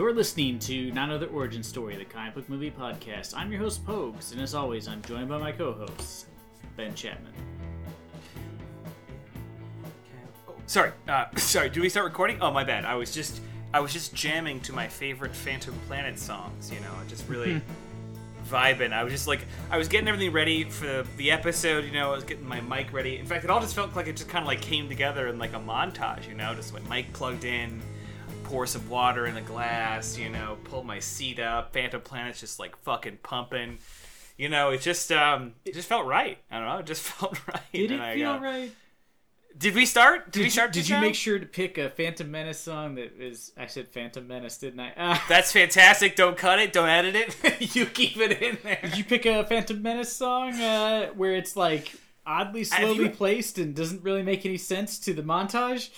You're listening to Not Another Origin Story, the comic book movie podcast. I'm your host, Pogues, and as always, I'm joined by my co host, Ben Chapman. Sorry, uh, sorry. Do we start recording? Oh, my bad. I was just, I was just jamming to my favorite Phantom Planet songs. You know, just really vibing. I was just like, I was getting everything ready for the, episode. You know, I was getting my mic ready. In fact, it all just felt like it just kind of like came together in like a montage. You know, just my mic plugged in, pour some water in a glass. You know, pull my seat up. Phantom Planet's just like fucking pumping. You know, it just, um, it just felt right. I don't know, it just felt right. Did it I, feel uh, right? Did we start? Did, we you- start? Did you now? make sure to pick a Phantom Menace song that is. I said Phantom Menace, didn't I? Uh, That's fantastic. Don't cut it. Don't edit it. you keep it in there. did you pick a Phantom Menace song uh, where it's like oddly slowly you- placed and doesn't really make any sense to the montage?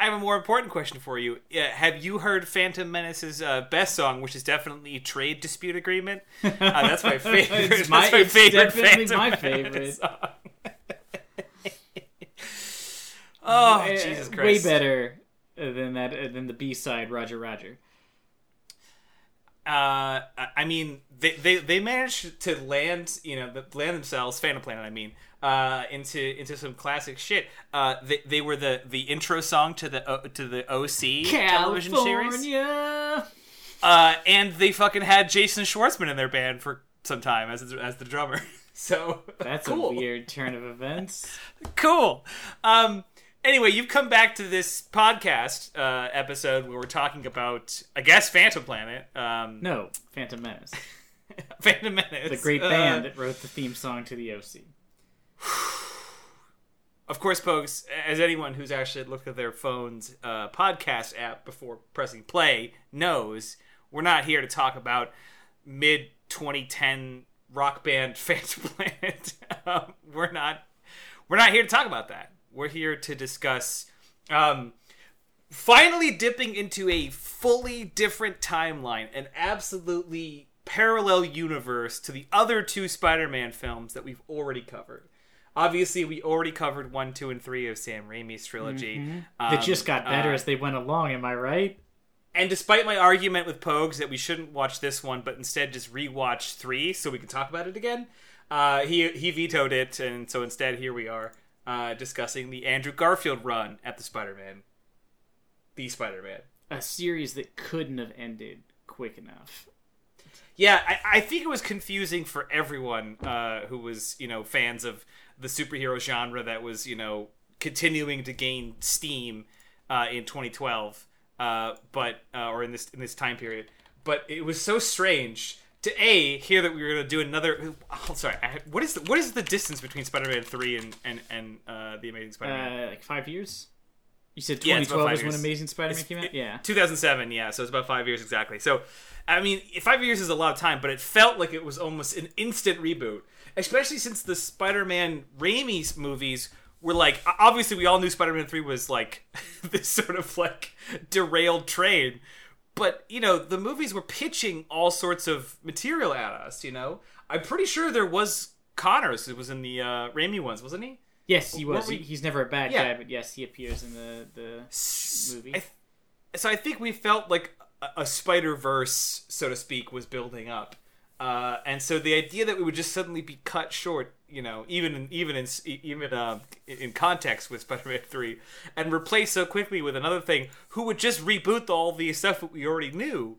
I have a more important question for you. Yeah, have you heard Phantom Menace's uh, best song, which is definitely "Trade Dispute Agreement"? Uh, that's my favorite. It's my- that's my favorite definitely Phantom my Menace favorite. song. oh Uh, Jesus Christ! Way better uh, than that uh, than the B side, Roger Roger. uh, I- I mean, they, they they managed to land, you know, land themselves, Phantom Planet. I mean, uh, into into some classic shit. Uh, they, they were the the intro song to the O- to the OC television series. California. Uh, and they fucking had Jason Schwartzman in their band for some time as as the drummer. So That's cool. a weird turn of events. cool. Um, anyway, you've come back to this podcast uh, episode where we're talking about, I guess, Phantom Planet. Um, No, Phantom Menace, Phantom Menace. the great Uh, band that wrote the theme song to the OC. Of course, folks, as anyone who's actually looked at their phone's uh, podcast app before pressing play knows, we're not here to talk about mid 2010 rock band Phantom Planet. um, we're not. We're not here to talk about that. We're here to discuss. Um, finally dipping into a fully different timeline, an absolutely parallel universe to the other two Spider-Man films that we've already covered. Obviously, we already covered one, two, and three of Sam Raimi's trilogy. They Um, just got better uh, as they went along. Am I right? and despite my argument with Pogues that we shouldn't watch this one, but instead just rewatch three so we can talk about it again, uh, he he vetoed it, and so instead here we are uh, discussing the Andrew Garfield run at the Spider-Man, the Spider-Man. A series that couldn't have ended quick enough. Yeah, I, I think it was confusing for everyone uh, who was, you know, fans of the superhero genre that was, you know, continuing to gain steam uh, in 2012, uh, but uh, or in this in this time period. But it was so strange to a hear that we were going to do another. Oh, sorry, I, what is the, what is the distance between Spider-Man three and and and uh, the Amazing Spider-Man? Uh, like five years. You said Yeah, it's about 2012 five is when. Amazing Spider-Man came out. Yeah. 2007, yeah, so it's about five years exactly. So, I mean, five years is a lot of time, but it felt like it was almost an instant reboot, especially since the Spider-Man Raimi's movies were like, obviously, we all knew Spider-Man 3 was like this sort of like derailed train, but you know, the movies were pitching all sorts of material at us. You know, I'm pretty sure there was Connors who was in the uh, Raimi ones, wasn't he? Yes, he was. we- he's never a bad Yeah. guy, but yes, he appears in the the movie. I th- so I think we felt like a, a Spider Verse, so to speak, was building up, uh, and so the idea that we would just suddenly be cut short, you know, even even in even uh, in context with Spider-Man Three, and replaced so quickly with another thing, who would just reboot all the stuff that we already knew,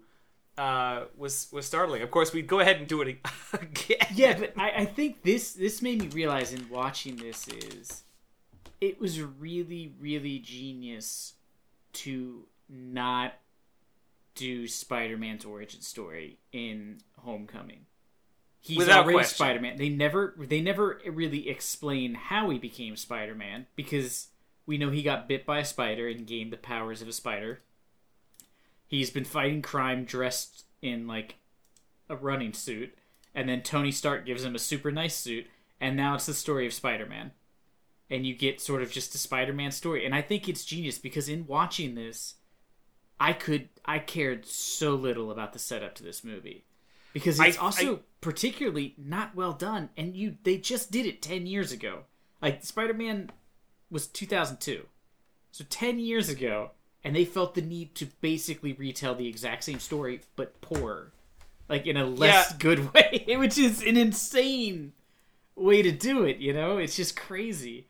uh, was was startling. Of course, we'd go ahead and do it again. yeah, but I, I think this this made me realize in watching this is it was really really genius to not do Spider-Man's origin story in Homecoming. He's Without already question. Spider-Man. They never they never really explain how he became Spider-Man because we know he got bit by a spider and gained the powers of a spider. He's been fighting crime dressed in like a running suit, and then Tony Stark gives him a super nice suit, and now it's the story of Spider-Man. And you get sort of just a Spider-Man story. And I think it's genius because in watching this, I could I cared so little about the setup to this movie. Because it's I- also I- particularly not well done and you they just did it 10 years ago. Like Spider-Man was 2002. So 10 years ago and they felt the need to basically retell the exact same story but poorer, like in a less Yeah. good way, which is an insane way to do it. You know, it's just crazy.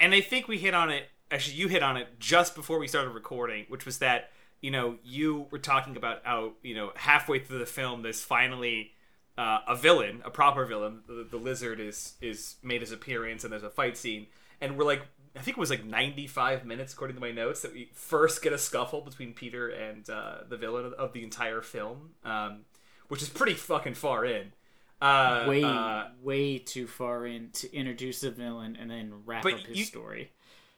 and I think we hit on it. Actually, you hit on it just before we started recording, which was that you know you were talking about how you know halfway through the film, there's finally uh, a villain, a proper villain. The, the lizard is is made his appearance, and there's a fight scene, and we're like, I think it was like 95 minutes according to my notes that we first get a scuffle between Peter and uh, the villain of, of the entire film, um, which is pretty fucking far in. Uh, Way, uh, way too far in to introduce a villain and then wrap up his you- story.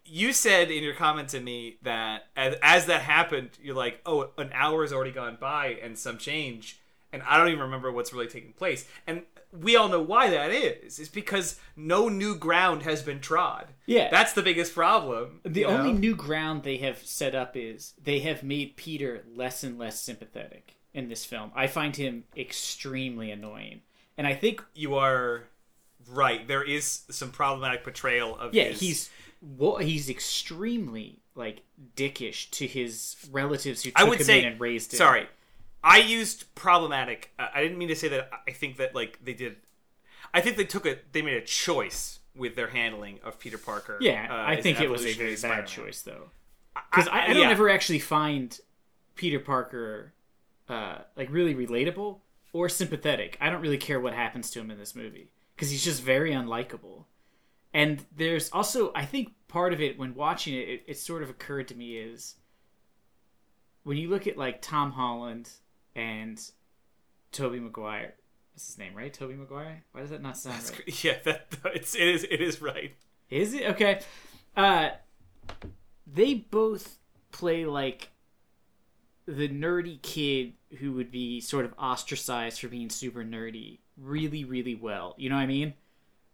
You said in your comment to me that as, as that happened, you're like, oh, an hour has already gone by and some change, and I don't even remember what's really taking place. And we all know why that is. It's because no new ground has been trod. Yeah. that's the biggest problem. The you know? only new ground they have set up is they have made Peter less and less sympathetic in this film. I find him extremely annoying. And I think you are right. There is some problematic portrayal of yeah, his- he's what he's extremely like dickish to his relatives who took I would him say in and raised him. Sorry, I used problematic. Uh, I didn't mean to say that. I think that like they did. I think they took a. They made a choice with their handling of Peter Parker. Yeah, uh, I think it was a very bad Spider-Man. choice though. Because I, I don't yeah. ever actually find Peter Parker uh, like really relatable or sympathetic. I don't really care what happens to him in this movie because he's just very unlikable. And there's also, I think, part of it when watching it, it, it sort of occurred to me is when you look at like Tom Holland and Tobey Maguire. What's his name, right? Tobey Maguire. Why does that not sound right? Yeah, that it's it is it is right. Is it okay? Uh, they both play like the nerdy kid who would be sort of ostracized for being super nerdy really, really well. You know what I mean?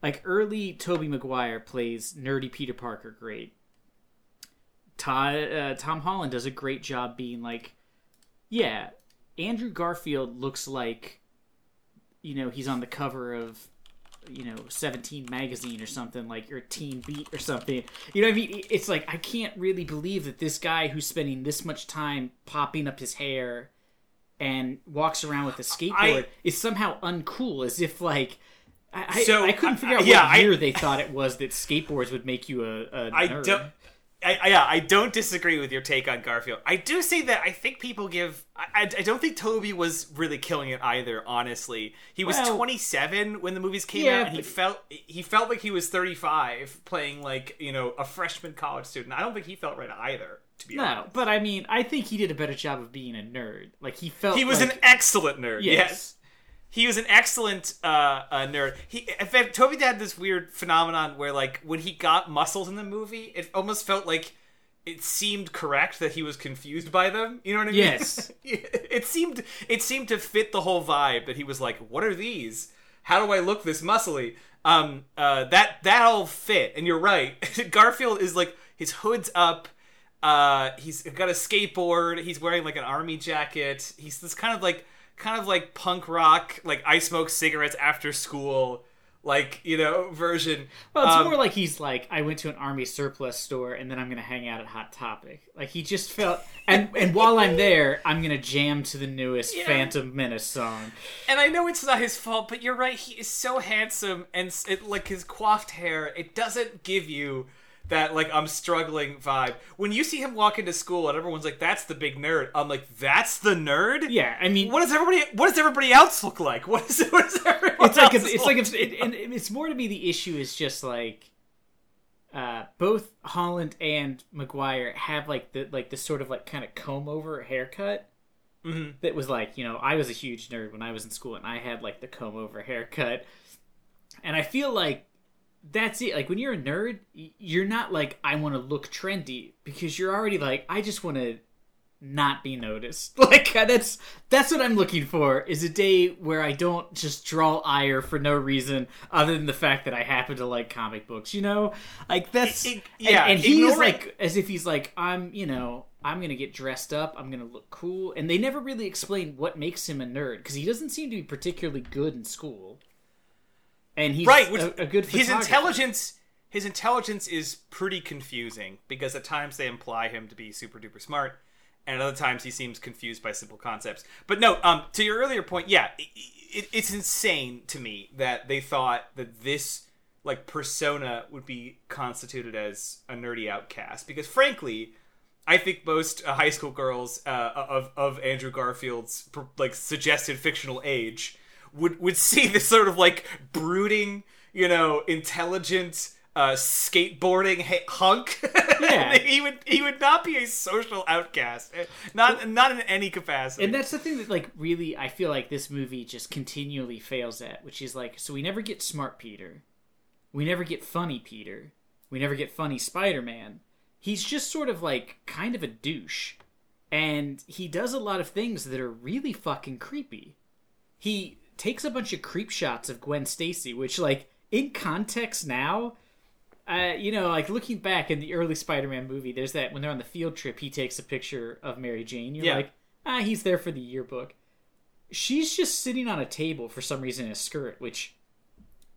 Like early Tobey Maguire plays nerdy Peter Parker great. Todd, uh, Tom Holland does a great job being like, yeah, Andrew Garfield looks like, you know, he's on the cover of you know 17 magazine or something like or teen beat or something you know what i mean it's like i can't really believe that this guy who's spending this much time popping up his hair and walks around with a skateboard I- is somehow uncool as if like I, I- So, I couldn't figure out yeah, what I- year they thought it was that skateboards would make you a, a I nerd. don't. I, I, yeah, I don't disagree with your take on Garfield. I do say that I think people give. I, I I don't think Tobey was really killing it either. Honestly, he was Well- 27 when the movies came Yeah, out, and he felt he felt like he was 35 playing like you know a freshman college student. I don't think he felt right either. To be no honest, but i mean i think he did a better job of being a nerd like he felt he was like, an excellent nerd. Yes. yes. He was an excellent uh, uh, nerd. He, in fact, Tobey had this weird phenomenon where, like, when he got muscles in the movie, it almost felt like it seemed correct that he was confused by them. You know what I mean? Yes. it seemed it seemed to fit the whole vibe that he was like, "What are these? How do I look this muscly?" Um, uh, that that all fit, and you're right. Garfield is like his hood's up. Uh, he's got a skateboard. He's wearing like an army jacket. He's this kind of like kind of like punk rock, like I smoke cigarettes after school, like you know version. Well, it's Um, more like he's like, I went to an army surplus store and then I'm gonna hang out at Hot Topic. Like he just felt, and and while I'm there, I'm gonna jam to the newest Yeah. Phantom Menace song. And I know it's not his fault, but you're right. He is so handsome, and it, like his coiffed hair, it doesn't give you that like I'm struggling vibe. When you see him walk into school and everyone's like, "That's the big nerd," I'm like, "That's the nerd." Yeah, I mean, What does everybody? What does everybody else look like? What is? What does everyone it's like it's look like if, it, and it's more to me the issue is just like uh, both Holland and Maguire have like the like this sort of like kind of comb over haircut Mhm. that was like you know I was a huge nerd when I was in school and I had like the comb over haircut and I feel like that's it like when you're a nerd you're not like I want to look trendy because you're already like I just want to not be noticed. Like that's that's what I'm looking for is a day where I don't just draw ire for no reason other than the fact that I happen to like comic books, you know? Like that's I- I- and- yeah, and, he's ignoring- like as if he's like I'm, you know, I'm going to get dressed up, I'm going to look cool, and they never really explain what makes him a nerd because he doesn't seem to be particularly good in school. And he's right? Which a, a good his intelligence. his intelligence is pretty confusing because at times they imply him to be super duper smart, and at other times he seems confused by simple concepts. But no, um, to your earlier point, yeah, it, it, it's insane to me that they thought that this like persona would be constituted as a nerdy outcast because frankly I think most uh, high school girls uh, of of Andrew Garfield's like suggested fictional age would would see this sort of like brooding, you know, intelligent uh, skateboarding hunk. Yeah, he would he would not be a social outcast, eh, not not in any capacity. And that's the thing that like really I feel like this movie just continually fails at, which is like so we never get smart Peter, we never get funny Peter, we never get funny Spider Man he's just sort of like kind of a douche. And he does a lot of things that are really fucking creepy. He takes a bunch of creep shots of Gwen Stacy, which, like, in context now, uh, you know, like looking back in the early Spider-Man movie, there's that when they're on the field trip, he takes a picture of Mary Jane. You're yeah. like, ah, he's there for the yearbook. She's just sitting on a table for some reason in a skirt, which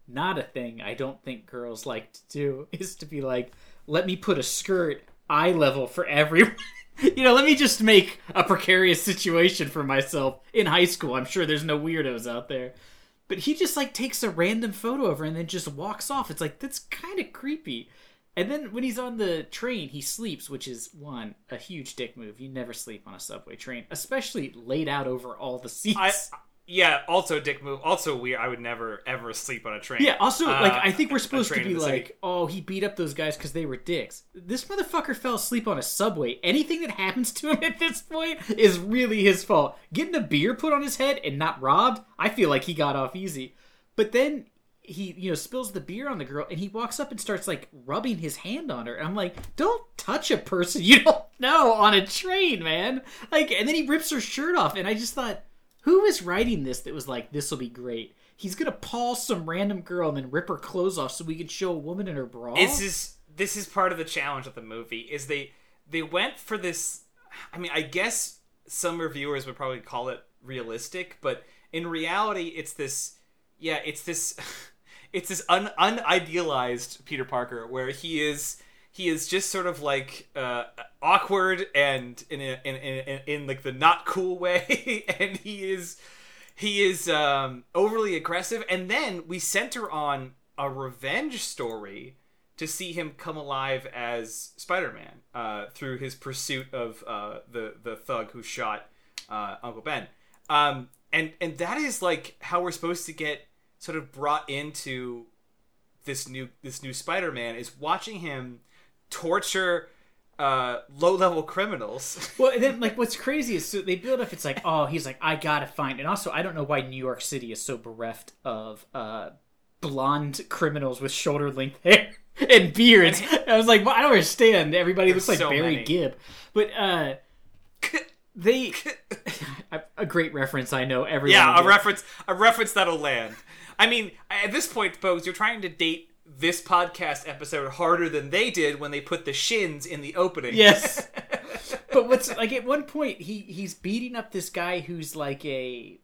not a thing I don't think girls like to do is to be like, let me put a skirt eye level for everyone. you know, let me just make a precarious situation for myself in high school. I'm sure there's no weirdos out there. But he just like takes a random photo of her and then just walks off. It's like that's kind of creepy. And then when he's on the train, he sleeps, which is one a huge dick move. You never sleep on a subway train, especially laid out over all the seats. I, yeah, also dick move. Also weird. I would never ever sleep on a train. Yeah, also uh, like I think we're supposed to be like, oh, he beat up those guys because they were dicks. This motherfucker fell asleep on a subway. Anything that happens to him at this point is really his fault. Getting a beer put on his head and not robbed, I feel like he got off easy. But then he you know spills the beer on the girl and he walks up and starts like rubbing his hand on her and i'm like don't touch a person you don't know on a train man like and then he rips her shirt off and i just thought who is writing this that was like, this will be great? He's gonna paw some random girl and then rip her clothes off so we can show a woman in her bra. This is this is part of the challenge of the movie. Is they they went for this. I mean, I guess some reviewers would probably call it realistic, but in reality, it's this. Yeah, it's this. It's this un unidealized Peter Parker where he is he is just sort of like uh, awkward and in, a, in, in, in like the not cool way. And he is he is um, overly aggressive. And then we center on a revenge story to see him come alive as spider-man uh, through his pursuit of uh, the the thug who shot uh, uncle ben. Um, and and that is like how we're supposed to get sort of brought into this new this new spider-man is watching him torture uh, low level criminals. well, and then like what's crazy is so they build up. It's like, oh, he's like, I gotta find. And also, I don't know why New York City is so bereft of uh, blonde criminals with shoulder length hair and beards. And I was like, well, I don't understand. Everybody looks like so Barry many. Gibb, but uh, they a great reference. I know everyone. Yeah, a reference. A reference that'll land. I mean, at this point, folks, you're trying to date this podcast episode harder than they did when they put the shins in the opening. Yes. but what's like at one point he he's beating up this guy who's like a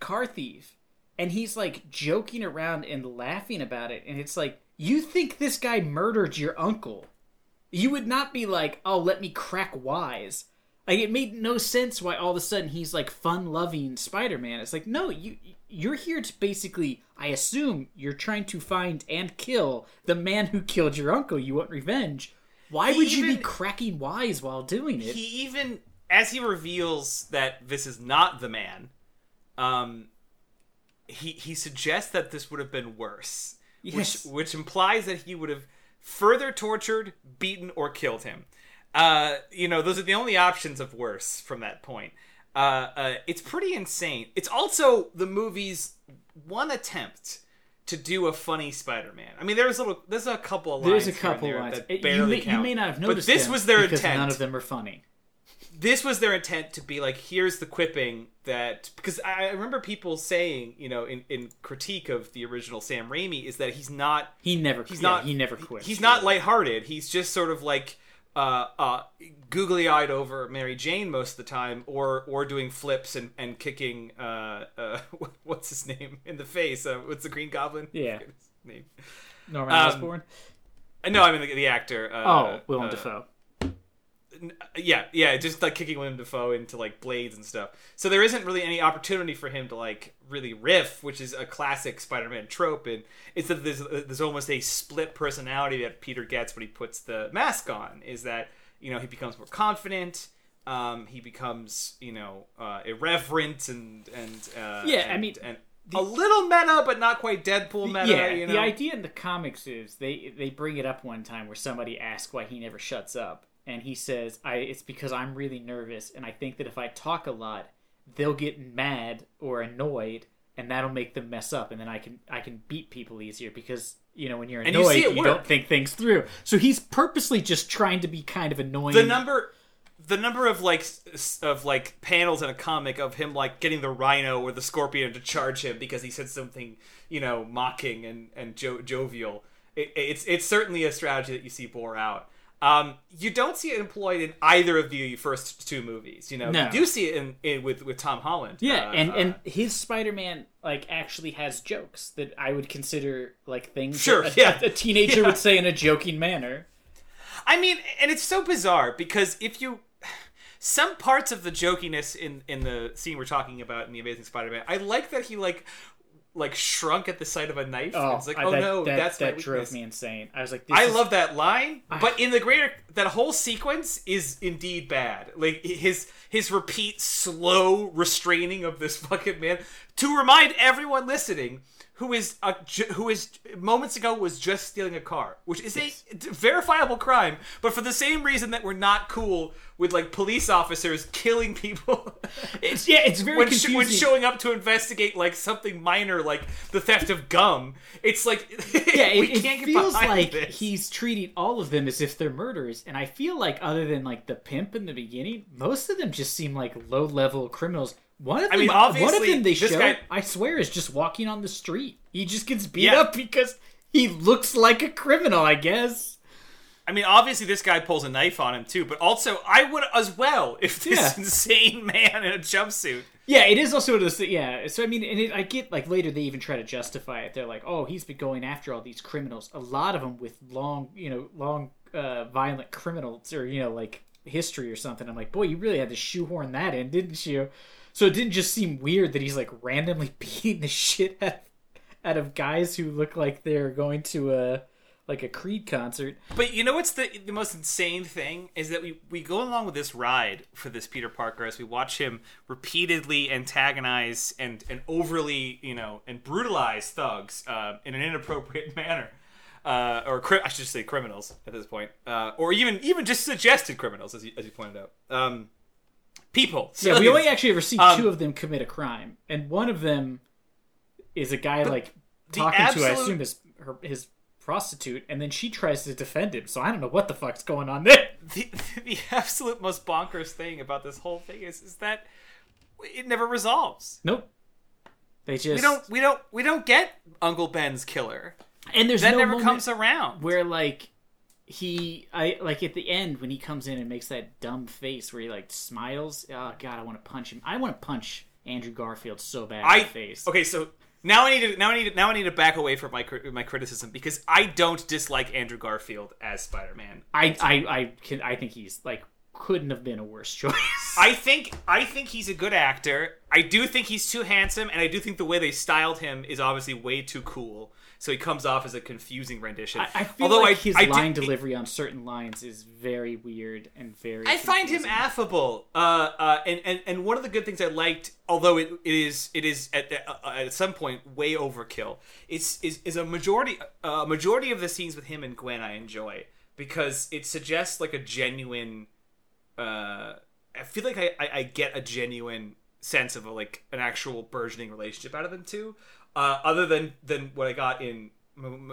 car thief and he's like joking around and laughing about it and it's like you think this guy murdered your uncle. You would not be like, "Oh, let me crack wise." Like it made no sense why all of a sudden he's like fun-loving Spider-Man. It's like, "No, you you're here to basically I assume you're trying to find and kill the man who killed your uncle. You want revenge. Why he would even, you be cracking wise while doing it? He even as he reveals that this is not the man, um he he suggests that this would have been worse. Yes. Which which implies that he would have further tortured, beaten, or killed him. Uh, you know, those are the only options of worse from that point. Uh, uh, it's pretty insane. It's also the movie's one attempt to do a funny Spider-Man. I mean, there's a little, there's a couple of lines. There's a couple there lines. That barely you, may, count. you may not have noticed, but this was their intent. None of them are funny. This was their intent to be like, here's the quipping that because I remember people saying, you know, in, in critique of the original Sam Raimi, is that he's not. He never. He's yeah, not. He never quit. He's not lighthearted. He's just sort of like uh, uh, googly eyed over Mary Jane most of the time, or or doing flips and and kicking uh, uh, what's his name in the face? Uh, what's the Green Goblin? Yeah, name Norman um, Osborn. No, I mean the, the actor. Uh, Oh, Willem uh, Dafoe. Yeah, yeah, just like kicking Willem Dafoe into like blades and stuff. So there isn't really any opportunity for him to like really riff, which is a classic Spider-Man trope. And it's that there's there's almost a split personality that Peter gets when he puts the mask on. Is that you know he becomes more confident. Um, he becomes you know uh, irreverent and and uh, Yeah, I mean, and a little meta, but not quite Deadpool meta. yeah, you know? the idea in the comics is they they bring it up one time where somebody asks why he never shuts up, and he says, "I it's because I'm really nervous, and I think that if I talk a lot, they'll get mad or annoyed, and that'll make them mess up, and then I can I can beat people easier because." You know, when you're And you annoyed, you, don't think things through. So he's purposely just trying to be kind of annoying. the number the number of like of like panels in a comic of him like getting the rhino or the scorpion to charge him because he said something you know mocking and and jo- jovial it, it's it's certainly a strategy that you see bore out um, you don't see it employed in either of the first two movies you know No. you do see it in, in with with tom holland Yeah, Uh, and uh, and his Spider-Man like actually has jokes that I would consider like things Sure, that a, yeah. a teenager Yeah. would say in a joking manner. I mean, and it's so bizarre because if you some parts of the jokiness in in the scene we're talking about in the Amazing Spider-Man, I like that he like like shrunk at the sight of a knife. Oh, it's like, I- oh that, no, that, that's that drove me insane. I was like, I is- love that line, but in the greater that whole sequence is indeed bad. Like his his repeat slow restraining of this fucking man to remind everyone listening who is a, who is moments ago was just stealing a car, which is a verifiable crime, but for the same reason that we're not cool with like police officers killing people. It's yeah, it's very when, sh- when showing up to investigate like something minor like the theft of gum, it's like yeah, it, it feels like this. he's treating all of them as if they're murderers, and I feel like other than like the pimp in the beginning, most of them just seem like low level criminals. One of them, mean, one of them they this show, guy- I swear, is just walking on the street. He just gets beat Yeah. up because he looks like a criminal, I guess. I mean, obviously, this guy pulls a knife on him too, but also, I would as well if this Yeah. insane man in a jumpsuit. Yeah, it is also this. Yeah, so I mean, and it, I get like later they even try to justify it. They're like, "Oh, he's been going after all these criminals. A lot of them with long, you know, long, uh, violent criminals or you know, like history or something." I'm like, "Boy, you really had to shoehorn that in, didn't you?" So it didn't just seem weird that he's like randomly beating the shit out, out of guys who look like they're going to a like a Creed concert. But you know what's the the most insane thing is that we we go along with this ride for this Peter Parker as we watch him repeatedly antagonize and and overly you know and brutalize thugs uh, in an inappropriate manner. Uh, or cri- I should say criminals at this point, uh, or even even just suggested criminals, as you, as you pointed out. Um, people. Yeah, we only actually ever see Um, two of them commit a crime, and one of them is a guy like talking to, I assume, his her, his prostitute, and then she tries to defend him. So I don't know what the fuck's going on there. the, the absolute most bonkers thing about this whole thing is is that it never resolves. Nope. They just We don't we don't we don't get Uncle Ben's killer. and there's That no never comes around. where like he I like at the end when he comes in and makes that dumb face where he like smiles. Oh god, I want to punch him. I want to punch Andrew Garfield so bad in I the face. okay, so now I need to now I need to, now I need to back away from my my criticism because I don't dislike Andrew Garfield as Spider Man. I I I can I think he's like couldn't have been a worse choice. I think I think he's a good actor. I do think he's too handsome, and I do think the way they styled him is obviously way too cool. So he comes off as a confusing rendition. I, I feel Although like I, his I line did, delivery on certain lines is very weird and very. I find him affable, uh, uh, and, and and one of the good things I liked, although it, it is it is at, uh, at some point way overkill, is is, is a majority a majority of the scenes with him and Gwen I enjoy because it suggests like a genuine. Uh, I feel like I, I, I get a genuine sense of a, like an actual burgeoning relationship out of them two, uh, other than than what I got in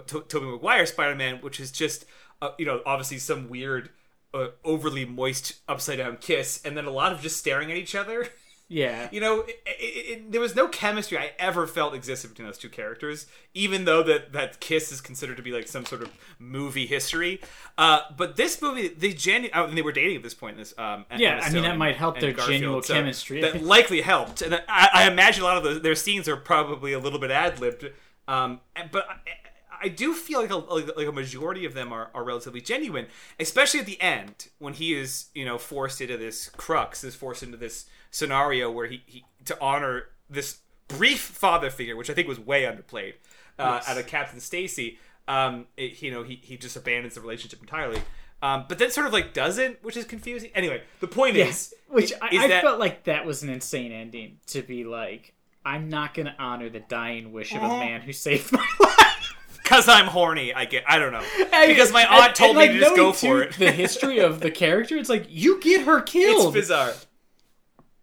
Tobey Maguire Spider Man, which is just uh, you know obviously some weird, uh, overly moist upside down kiss, and then a lot of just staring at each other. Yeah, You know, it, it, it, there was no chemistry I ever felt existed between those two characters, even though that that kiss is considered to be like some sort of movie history. Uh, but this movie, they genu- oh, and they were dating at this point. in This, um, Yeah, I mean, that and- might help their Garfield, genuine so chemistry. That likely helped, and I, I imagine a lot of the, their scenes are probably a little bit ad libbed. Um, but I, I do feel like a, like a majority of them are, are relatively genuine, especially at the end when he is you know forced into this crux, is forced into this scenario where he, he to honor this brief father figure, which I think was way underplayed uh, Yes. out of Captain Stacy. Um, it, you know, he he just abandons the relationship entirely. Um, but then sort of like doesn't, which is confusing. Anyway, the point Yes, is, which is I, I that felt like that was an insane ending to be like, I'm not going to honor the dying wish of a man who saved my life. because I'm horny, I get, I don't know, I mean, because my and- aunt told and, me like, to just go for it. the history of the character, it's like you get her it's killed. bizarre.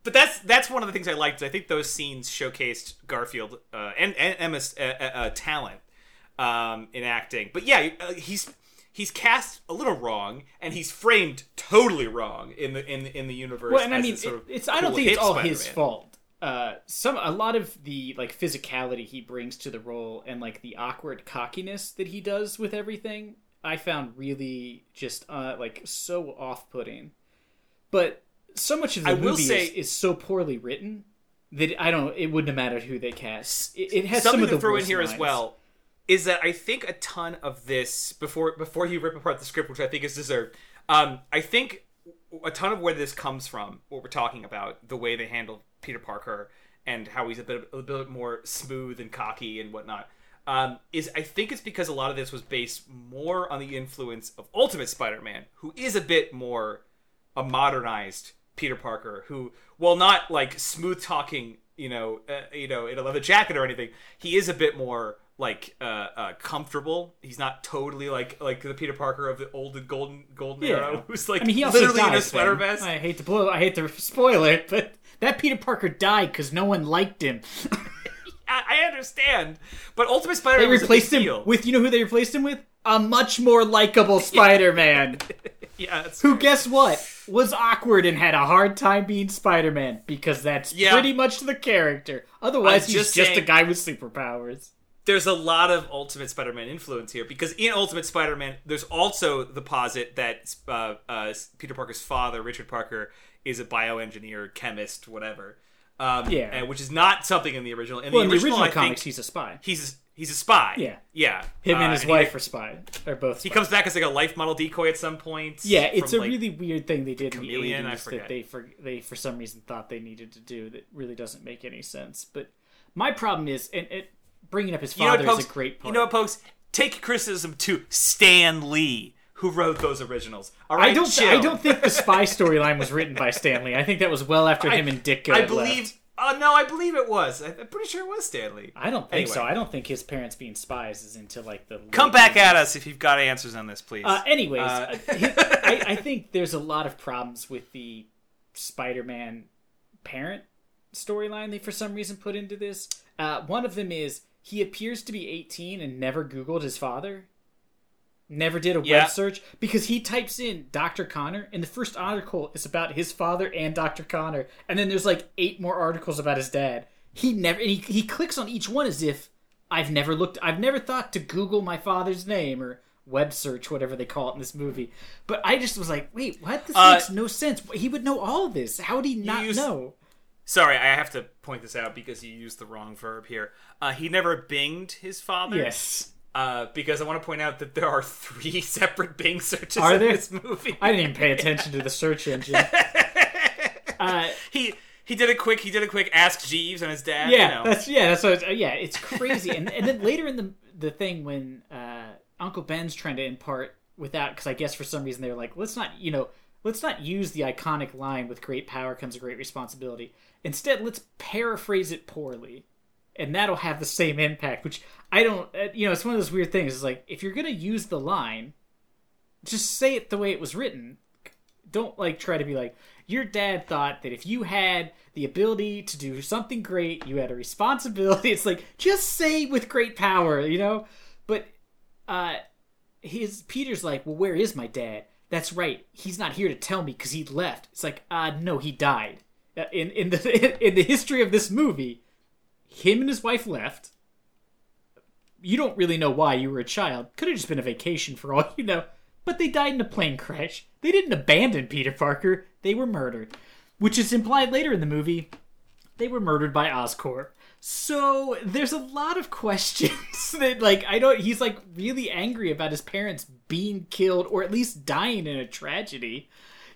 But that's that's one of the things I liked. I think those scenes showcased Garfield uh, and, and Emma's uh, uh, uh, talent um, in acting. But yeah, uh, he's he's cast a little wrong, and he's framed totally wrong in the in the, in the universe. Well, and I mean, sort it- of it's I don't think it's all his Spider-Man. fault. Uh, some a lot of the like physicality he brings to the role and like the awkward cockiness that he does with everything, I found really just uh like so off putting. But so much of the I will movie say- is, is so poorly written that I don't. It wouldn't have mattered who they cast. It, it has Something some of to the throw in here as well is that I think a ton of this before before you rip apart the script, which I think is deserved. Um, I think a ton of where this comes from, what we're talking about, the way they handled Peter Parker and how he's a bit a bit more smooth and cocky and whatnot. Um, is I think it's because a lot of this was based more on the influence of Ultimate Spider-Man, who is a bit more a modernized Peter Parker, who, while not like smooth talking, you know, uh, you know, in a leather jacket or anything, he is a bit more like uh, uh, comfortable. He's not totally like like the Peter Parker of the old golden golden Yeah. era, who's like I mean, he also literally died. in a sweater then. vest. I hate to blow. I hate to spoil it, but that Peter Parker died because no one liked him. I, I understand, but Ultimate Spider-Man They replaced big him deal. with you know who they replaced him with? A much more likable Spider-Man. Yeah, who guess what? Was awkward and had a hard time being Spider-Man because that's Yeah. pretty much the character. Otherwise, he's just just a guy with superpowers. there's a lot of Ultimate Spider-Man influence here because in Ultimate Spider-Man, there's also the posit that uh, uh, Peter Parker's father, Richard Parker, is a bioengineer, chemist, whatever. Um, Yeah. and, which is not something in the original. In Well, the in the original, original comics, he's a spy. he's he's a spy. Yeah. yeah. Him Uh, and his he- wife are spy. Are both. He comes back as like a life model decoy at some point. Yeah, it's a like- really weird thing they did Chameleon, in the I 80s forget. that they for they for some reason thought they needed to do that really doesn't make any sense. But my problem is, and it, bringing up his You know father what, is a great point. You know what, folks? Take criticism to Stan Lee, who wrote those originals. All right, I don't. chill. I don't think the spy storyline was written by Stan Lee. I think that was well after him and Dick. I believe. left. Oh no, I believe it was. I- I'm pretty sure it was Stan Lee. I don't think Anyway. so. I don't think his parents being spies is into like the. Come back at us if you've got answers on this, please. Uh, anyways, Uh, uh, I, I think there's a lot of problems with the Spider-Man parent storyline they for some reason put into this. Uh, one of them is he appears to be 18 and never Googled his father. Never did a Yeah. web search because he types in Dr. Connor, and the first article is about his father and Dr. Connor, and then there's like eight more articles about his dad. He never and he, he clicks on each one as if I've never looked, I've never thought to Google my father's name or web search, whatever they call it in this movie. But I just was like, wait, what? This Uh, makes no sense. He would know all of this. How would he not use- know? Sorry, I have to point this out because you used the wrong verb here. Uh, he never binged his father. Yes. Uh, because I want to point out that there are three separate Bing searches Are in there? this movie. I didn't even pay attention to the search engine. Uh, he he did a quick he did a quick ask Jeeves and his dad. yeah, you know. that's yeah, that's what. It's, yeah, it's crazy. and and then later in the the thing when uh, Uncle Ben's trying to impart without because I guess for some reason they're like, let's not you know let's not use the iconic line with great power comes a great responsibility. Instead, let's paraphrase it poorly, and that'll have the same impact. Which I don't. Uh, you know, it's one of those weird things. It's like if you're gonna use the line, just say it the way it was written don't like try to be like your dad thought that if you had the ability to do something great you had a responsibility it's like just say with great power you know but uh his peter's like well where is my dad that's right he's not here to tell me because he left it's like uh no he died Uh, in in the in the history of this movie him and his wife left you don't really know why you were a child could have just been a vacation for all you know but they died in a plane crash. They didn't abandon Peter Parker, they were murdered. Which is implied later in the movie. They were murdered by Oscorp. So there's a lot of questions that like I don't he's like really angry about his parents being killed or at least dying in a tragedy.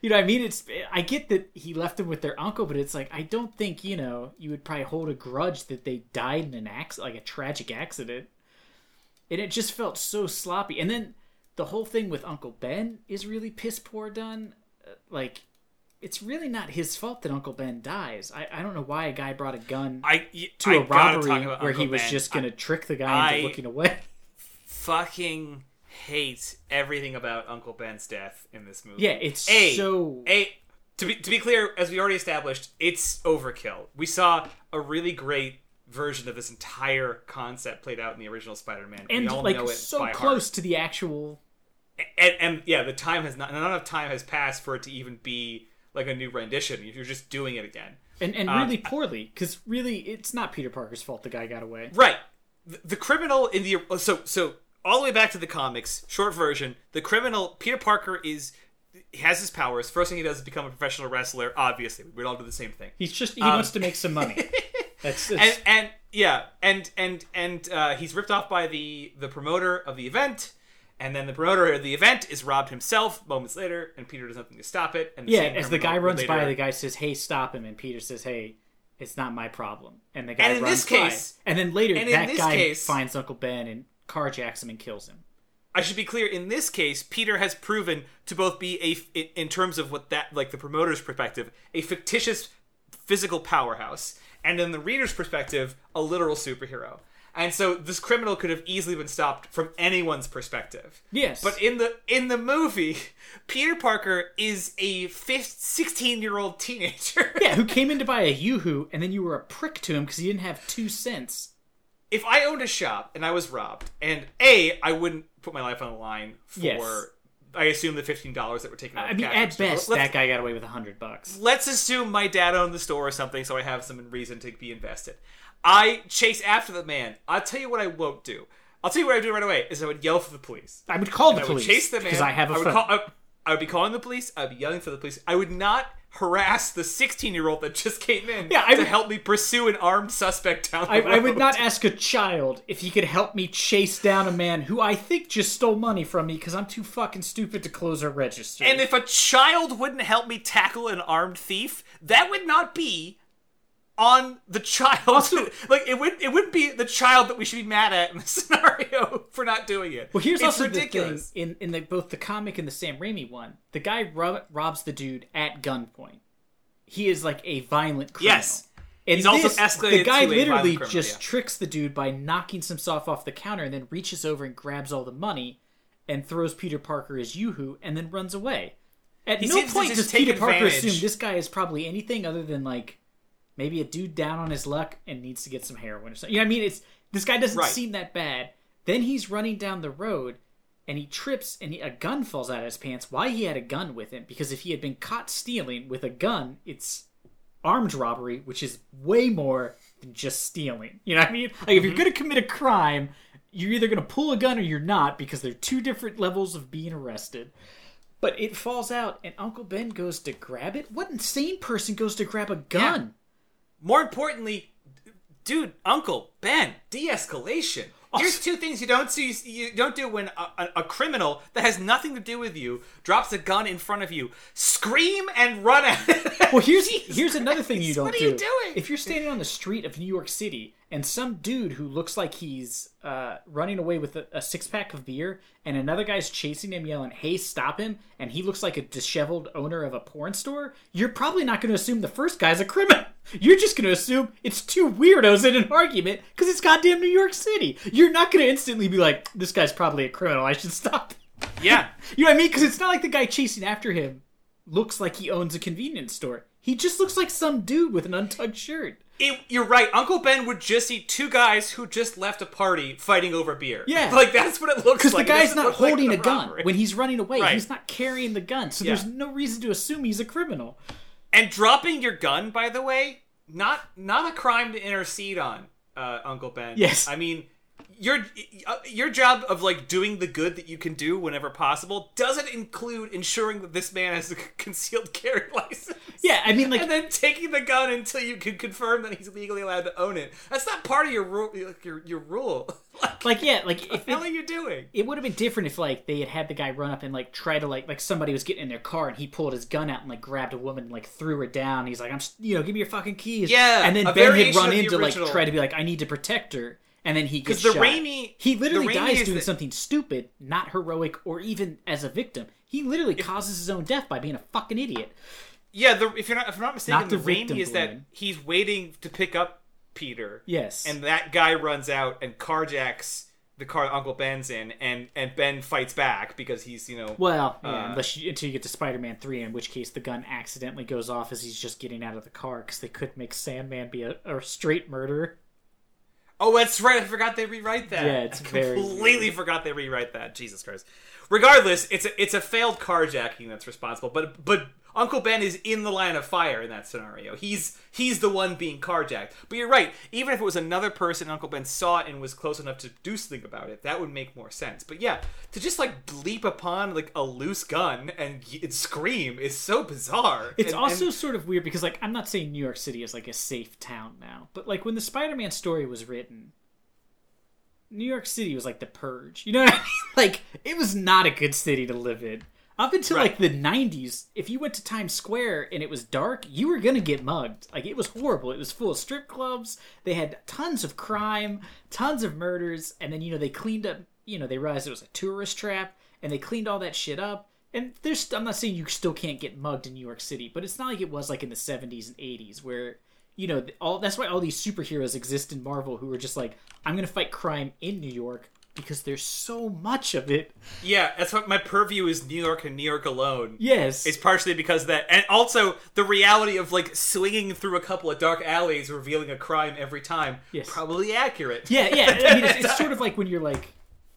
You know, what I mean it's I get that he left them with their uncle, but it's like I don't think, you know, you would probably hold a grudge that they died in an accident like a tragic accident. And it just felt so sloppy. And then the whole thing with Uncle Ben is really piss poor done. Uh, Like it's really not his fault that Uncle Ben dies. I, I don't know why a guy brought a gun I y- to I a robbery where Uncle he was Ben. just gonna trick the guy into I- looking away. fucking hate everything about Uncle Ben's death in this movie. Yeah, it's a, so a to be to be clear, as we already established, it's overkill. We saw a really great version of this entire concept played out in the original Spider-Man. and we all like know it so close to the actual. heart. And, and yeah, the time has not not enough time has passed for it to even be like a new rendition. You're just doing it again. And, and Um, really poorly, because really, it's not Peter Parker's fault the guy got away. Right. The, the criminal in the so so all the way back to the comics, short version. The criminal Peter Parker is he has his powers. First thing he does is become a professional wrestler. Obviously, we'd all do the same thing. He's just he Um, wants to make some money. That's, that's And and yeah, and and and uh, he's ripped off by the the promoter of the event. And then the promoter of the event is robbed himself moments later, and Peter does nothing to stop it. And the yeah. As the guy runs by, the guy says, "Hey, stop him!" And Peter says, "Hey, it's not my problem." And the guy And in runs this by. case- and then later that guy case- finds Uncle Ben and carjacks him and kills him. I should be clear. In this case, Peter has proven to both be a, in terms of what that, like the promoter's perspective, a fictitious physical powerhouse, and in the reader's perspective, a literal superhero. And so this criminal could have easily been stopped from anyone's perspective. Yes, But in the in the movie, Peter Parker is a 16 year old teenager. yeah, who came in to buy a yoo-hoo, and then you were a prick to him because he didn't have two cents. If I owned a shop and I was robbed, and a I wouldn't put my life on the line for Yes. I assume the fifteen dollars that were taken out. I of mean, cash at best, that guy got away with a hundred bucks. let's assume my dad owned the store or something, so I have some reason to be invested. I chase after the man. I'll tell you what I won't do. I'll tell you what I would do right away is I would yell for the police. I would call the I would police chase the man because I have a I would, call, I, I would be calling the police. I'd be yelling for the police. I would not harass the 16 year old that just came in Yeah, I to would- help me pursue an armed suspect down the I, road. I would not ask a child if he could help me chase down a man who I think just stole money from me because I'm too fucking stupid to close a register. And if a child wouldn't help me tackle an armed thief, that would not be on the child. like it would it wouldn't be the child that we should be mad at in the scenario for not doing it. well, here's it's also ridiculous. the thing in in the, both the comic and the Sam Raimi one. The guy rob, robs the dude at gunpoint. He is like a violent criminal. Yes. And He's this, escalated The guy literally criminal, just yeah. tricks the dude by knocking some stuff off the counter and then reaches over and grabs all the money and throws Peter Parker his yoo-hoo and then runs away. At He no point does Peter Parker advantage. assume this guy is probably anything other than like maybe a dude down on his luck and needs to get some heroin or something. You know what I mean? It's this guy doesn't Right. seem that bad. Then he's running down the road and he trips and he, a gun falls out of his pants. Why he had a gun with him? Because if he had been caught stealing with a gun, it's armed robbery, which is way more than just stealing. You know what I mean? Like if you're mm-hmm. gonna commit a crime, you're either gonna pull a gun or you're not because they're two different levels of being arrested. But it falls out, and Uncle Ben goes to grab it. What insane person goes to grab a gun? More importantly, dude, Uncle Ben, de-escalation. Here's two things you don't see. You don't do when a, a, a criminal that has nothing to do with you drops a gun in front of you. Scream and run at it. Well, here's Jesus here's another thing you don't What are do. you doing? If you're standing on the street of New York City and some dude who looks like he's uh, running away with a, a six pack of beer and another guy's chasing him, yelling, "Hey, stop him!" and he looks like a disheveled owner of a porn store, you're probably not going to assume the first guy's a criminal. You're just going to assume it's two weirdos in an argument because it's goddamn New York City. You're not going to instantly be like, "This guy's probably a criminal. I should stop." yeah, You know what I mean? Because it's not like the guy chasing after him looks like he owns a convenience store. He just looks like some dude with an untucked shirt. It- you're right. Uncle Ben would just see two guys who just left a party fighting over beer. Yeah. like that's what it looks like. Because the guy's not look like holding a gun robbery. when he's running away. Right. He's not carrying the gun, so Yeah. there's no reason to assume he's a criminal. And dropping your gun, by the way, not not a crime to intercede on, uh, Uncle Ben. Yes. I mean, your uh, your job of like doing the good that you can do whenever possible doesn't include ensuring that this man has a concealed carry license. Yeah, I mean, like, and then taking the gun until you can confirm that he's legally allowed to own it. That's not part of your rule. Your your rule. like, like yeah, like what if the hell it, are you doing? it would have been different if like they had had the guy run up and like try to like like somebody was getting in their car and he pulled his gun out and like grabbed a woman and like threw her down. He's like, I'm, you know, give me your fucking keys. Yeah, and then Ben had run in to like try to be like, I need to protect her, and then he gets Because the shot. Raimi, He literally dies doing the- something stupid, not heroic or even as a victim. He literally causes his own death by being a fucking idiot. Yeah, the, if you're not if I'm not mistaken, Not the the Raimi is that he's waiting to pick up Peter. Yes. and that guy runs out and carjacks the car Uncle Ben's in, and and Ben fights back because he's you know Well, yeah, Uh, unless you, until you get to Spider-Man three, in which case the gun accidentally goes off as he's just getting out of the car because they could make Sandman be a, a straight murderer. Oh, that's right. I forgot they rewrite that. Yeah, it's I very completely forgot they rewrite that. Jesus Christ. Regardless, it's a it's a failed carjacking that's responsible. But but Uncle Ben is in the line of fire in that scenario. He's he's the one being carjacked. But you're right. Even if it was another person, Uncle Ben saw it and was close enough to do something about it, that would make more sense. But yeah, to just like leap upon like a loose gun and, and scream is so bizarre. It's And- also and- sort of weird because, like, I'm not saying New York City is like a safe town now, but like when the Spider-Man story was written, New York City was like the purge. You know what I mean? Like, it was not a good city to live in. Up until like the 90s, if you went to Times Square and it was dark, you were gonna get mugged. Like, it was horrible. It was full of strip clubs. They had tons of crime, tons of murders, and then you know they cleaned up. You know they realized it was a tourist trap, and they cleaned all that shit up. And there's, I'm not saying you still can't get mugged in New York City, but it's not like it was like in the 70s and 80s where you know all that's why all these superheroes exist in Marvel who are just like I'm going to fight crime in New York because there's so much of it. yeah, that's what my purview is. New York and New York alone. Yes. It's partially because of that, and also the reality of like swinging through a couple of dark alleys, revealing a crime every time. Yes. Probably accurate. yeah, yeah. I mean, it's, it's sort of like when you're like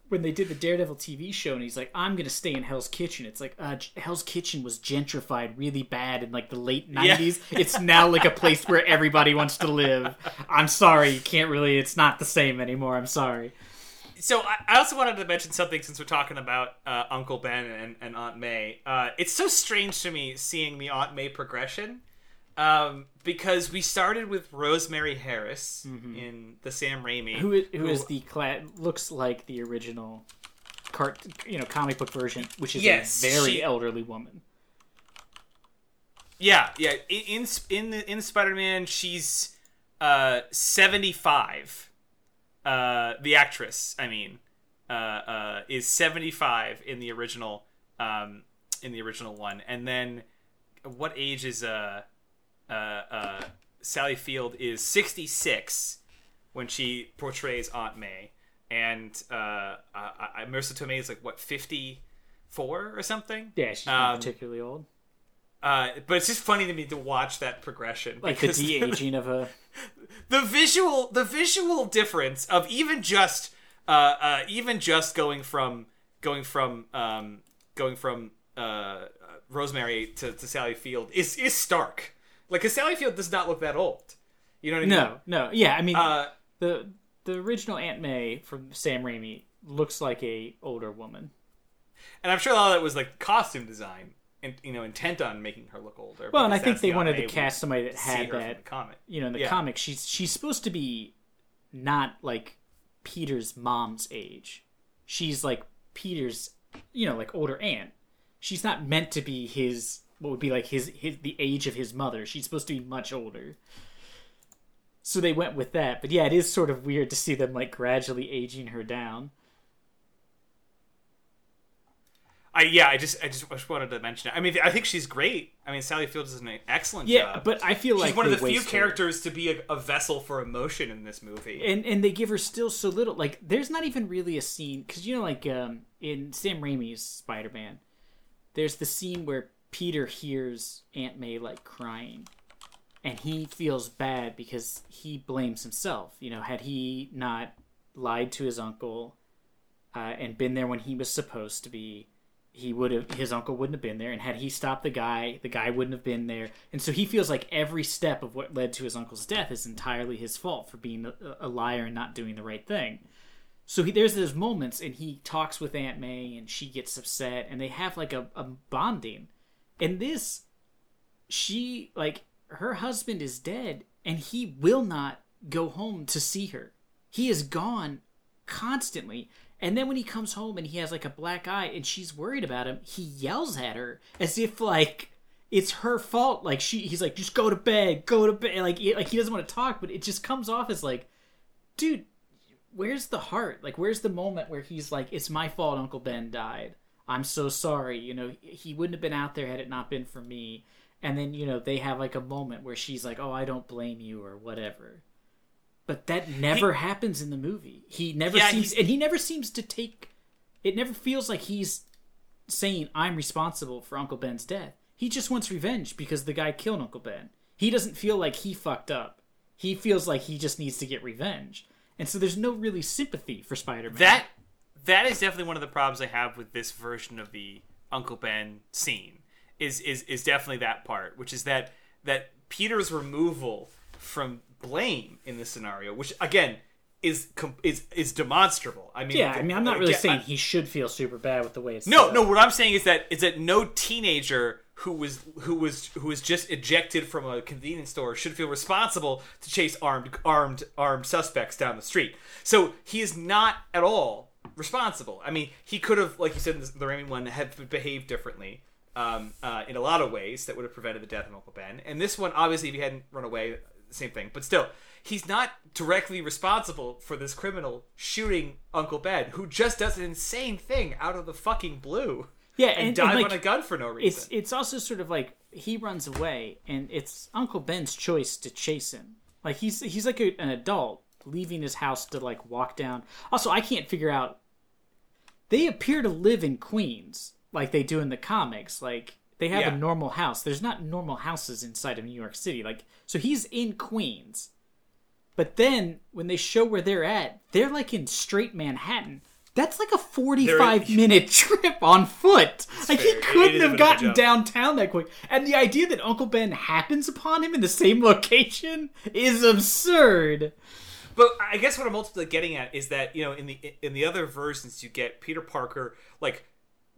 when they did the Daredevil TV show, and he's like, "I'm gonna stay in Hell's Kitchen." It's like uh, Hell's Kitchen was gentrified really bad in like the late '90s. It's now like a place where everybody wants to live. I'm sorry, you can't really. It's not the same anymore. I'm sorry. So I, I also wanted to mention something since we're talking about uh, Uncle Ben and, and Aunt May. Uh, it's so strange to me seeing the Aunt May progression. Um, because we started with Rosemary Harris in the Sam Raimi, Mm-hmm. Who is, who is the cla- looks like the original cart you know comic book version, which is Yes, a very she- elderly woman. Yeah, yeah. In in in, the, in Spider-Man, she's uh 75. Uh, the actress, I mean, uh, uh, is 75 in the original, um, in the original one, and then what age is uh, uh, uh, Sally Field is 66 when she portrays Aunt May, and uh, uh, uh, Marisa Tomei is like what 54 or something. Yeah, she's not Um, particularly old. Uh, but it's just funny to me to watch that progression. Like the de aging of a the visual the visual difference of even just uh, uh, even just going from going from um, going from uh, uh, Rosemary to, to Sally Field is is stark. Like, cause Sally Field does not look that old. You know what I mean? no, no, yeah. I mean, Uh, the the original Aunt May from Sam Raimi looks like a older woman. and I'm sure a lot of that was like costume design and you know intent on making her look older. Well, and I think they the wanted to cast somebody that had that. comic. You know, in the Yeah. comics, she's she's supposed to be not like Peter's mom's age. She's like Peter's, you know, like older aunt. She's not meant to be his what would be like his, his the age of his mother. She's supposed to be much older. So they went with that. But yeah, it is sort of weird to see them like gradually aging her down. I yeah, I just I just, I just wanted to mention it. I mean, I think she's great. I mean, Sally Field does an excellent Yeah, job. but I feel she's like she's one of the few waste her. characters to be a, a vessel for emotion in this movie. and and they give her still so little. Like, there's not even really a scene because you know, like um, in Sam Raimi's Spider Man, there's the scene where Peter hears Aunt May like crying, and he feels bad because he blames himself. You know, had he not lied to his uncle uh, and been there when he was supposed to be, he would have his uncle wouldn't have been there and had he stopped the guy the guy wouldn't have been there and so he feels like every step of what led to his uncle's death is entirely his fault for being a, a liar and not doing the right thing so he, there's those moments, and he talks with Aunt May, and she gets upset, and they have like a, a bonding. And this, she like her husband is dead, and he will not go home to see her. He is gone constantly. And then when he comes home and he has like a black eye and she's worried about him, he yells at her as if like it's her fault. Like she, he's like, just go to bed, go to bed. Like, like he doesn't want to talk, but it just comes off as like, dude, where's the heart? Like, where's the moment where he's like, it's my fault Uncle Ben died. I'm so sorry. You know, he wouldn't have been out there had it not been for me. And then, you know, they have like a moment where she's like, oh, I don't blame you or whatever. But that never he, happens in the movie. He never yeah, seems, and he never seems to take. It never feels like he's saying I'm responsible for Uncle Ben's death. He just wants revenge because the guy killed Uncle Ben. He doesn't feel like he fucked up. He feels like he just needs to get revenge, and so there's no really sympathy for Spider-Man. That that is definitely one of the problems I have with this version of the Uncle Ben scene. Is is is definitely that part, which is that that Peter's removal from blame in this scenario, which again is is is demonstrable. I mean, yeah, I mean, I'm not really saying I, he should feel super bad with the way it's. No, no. What I'm saying is that is that no teenager who was who was who was just ejected from a convenience store should feel responsible to chase armed armed armed suspects down the street. So he is not at all responsible. I mean, he could have, like you said in the, the Raimi one, have behaved differently. Um, uh, in a lot of ways that would have prevented the death of Uncle Ben. And this one, obviously, if he hadn't run away, same thing. But still, he's not directly responsible for this criminal shooting Uncle Ben, who just does an insane thing out of the fucking blue. Yeah, and, and dive and like, on a gun for no reason. It's it's also sort of like he runs away, and it's Uncle Ben's choice to chase him. Like he's he's like a, an adult leaving his house to like walk down. Also, I can't figure out. They appear to live in Queens, like they do in the comics. Like they have yeah. a normal house. There's not normal houses inside of New York City. Like so he's in Queens. But then when they show where they're at, they're like in straight Manhattan. That's like a 45 minute trip on foot. Like fair. he couldn't have gotten downtown that quick. And the idea that Uncle Ben happens upon him in the same location is absurd. But I guess what I'm ultimately getting at is that, you know, in the in the other versions you get Peter Parker like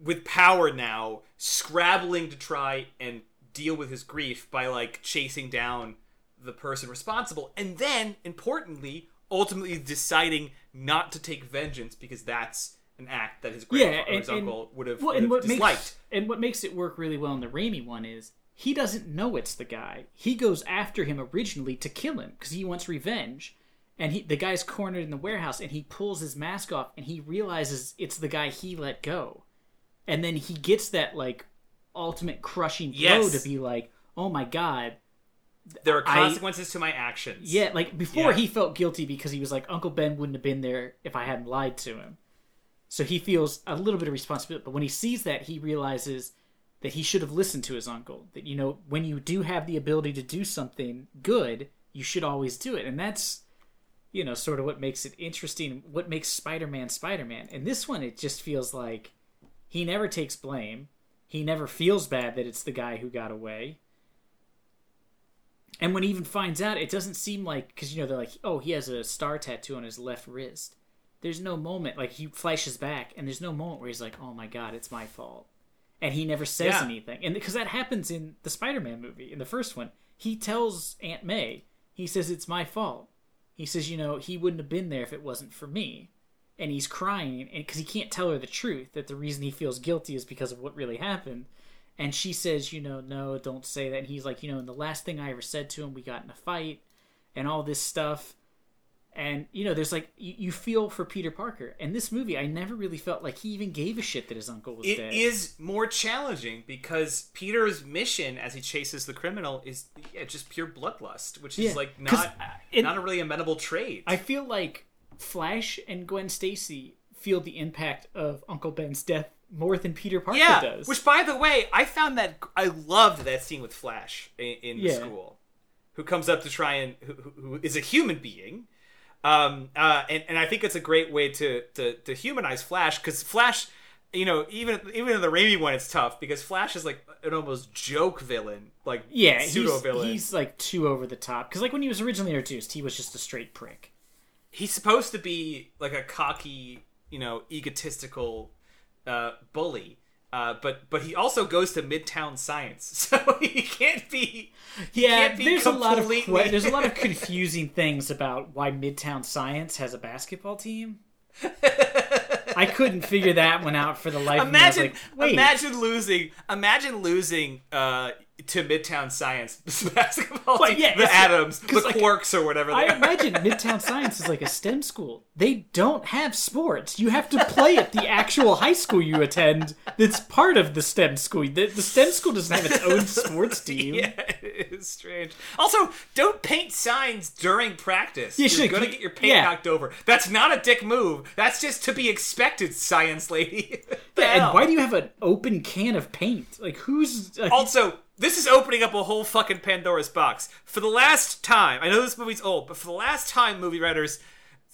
with power now scrabbling to try and deal with his grief by like chasing down the person responsible and then importantly ultimately deciding not to take vengeance because that's an act that his grandfather yeah, and, his uncle and, would have, well, would have disliked. Makes, and what makes it work really well in the Raimi one is he doesn't know it's the guy. He goes after him originally to kill him because he wants revenge. And he, the guy's cornered in the warehouse, and he pulls his mask off, and he realizes it's the guy he let go and then he gets that like ultimate crushing blow yes. to be like, oh my god. There are consequences I, to my actions. Yeah, like before yeah. he felt guilty because he was like, Uncle Ben wouldn't have been there if I hadn't lied to him. So he feels a little bit of responsibility. But when he sees that, he realizes that he should have listened to his uncle. That, you know, when you do have the ability to do something good, you should always do it. And that's, you know, sort of what makes it interesting, what makes Spider Man Spider Man. And this one, it just feels like he never takes blame. He never feels bad that it's the guy who got away. And when he even finds out, it doesn't seem like because you know they're like, oh, he has a star tattoo on his left wrist. There's no moment like he flashes back, and there's no moment where he's like, oh my god, it's my fault, and he never says yeah. anything. And because that happens in the Spider-Man movie, in the first one, he tells Aunt May, he says it's my fault. He says, you know, he wouldn't have been there if it wasn't for me and he's crying because he can't tell her the truth that the reason he feels guilty is because of what really happened. And she says you know no don't say that. And he's like you know and the last thing i ever said to him we got in a fight and all this stuff. And you know there's like you, you feel for peter parker. And this movie i never really felt like he even gave a shit that his uncle was it dead. it is more challenging because peter's mission as he chases the criminal is yeah, just pure bloodlust which is yeah, like not it, not a really amenable trait. I feel like Flash and Gwen Stacy feel the impact of Uncle Ben's death more than Peter Parker yeah, does. Which, by the way, I found that I loved that scene with Flash in, in yeah. school, who comes up to try and who, who is a human being. Um, uh, and, and I think it's a great way to to, to humanize Flash because Flash, you know, even even in the Raimi one, it's tough because Flash is like an almost joke villain, like yeah, pseudo villain. He's, he's like too over the top because like when he was originally introduced, he was just a straight prick he's supposed to be like a cocky, you know, egotistical uh, bully. Uh, but but he also goes to Midtown Science, so he can't be. He Yeah, can't be there's a lot of there's a lot of confusing things about why Midtown Science has a basketball team. I couldn't figure that one out for the life of me. Imagine, like, imagine losing, imagine losing uh, to Midtown Science basketball Well, team, yeah, the it's- Atoms, the like, Quarks, or whatever. I are. imagine Midtown Science is like a STEM school. They don't have sports. You have to play at the actual high school you attend. That's part of the STEM school. The, the STEM school doesn't have its own sports team. Yeah, it is strange. Also, don't paint signs during practice. Yeah, You're gonna get your paint yeah. knocked over. That's not a dick move. That's just to be expected, science lady. The And why do you have an open can of paint? Like who's like, Also, this is opening up a whole fucking Pandora's box. For the last time, I know this movie's old, but for the last time, movie writers,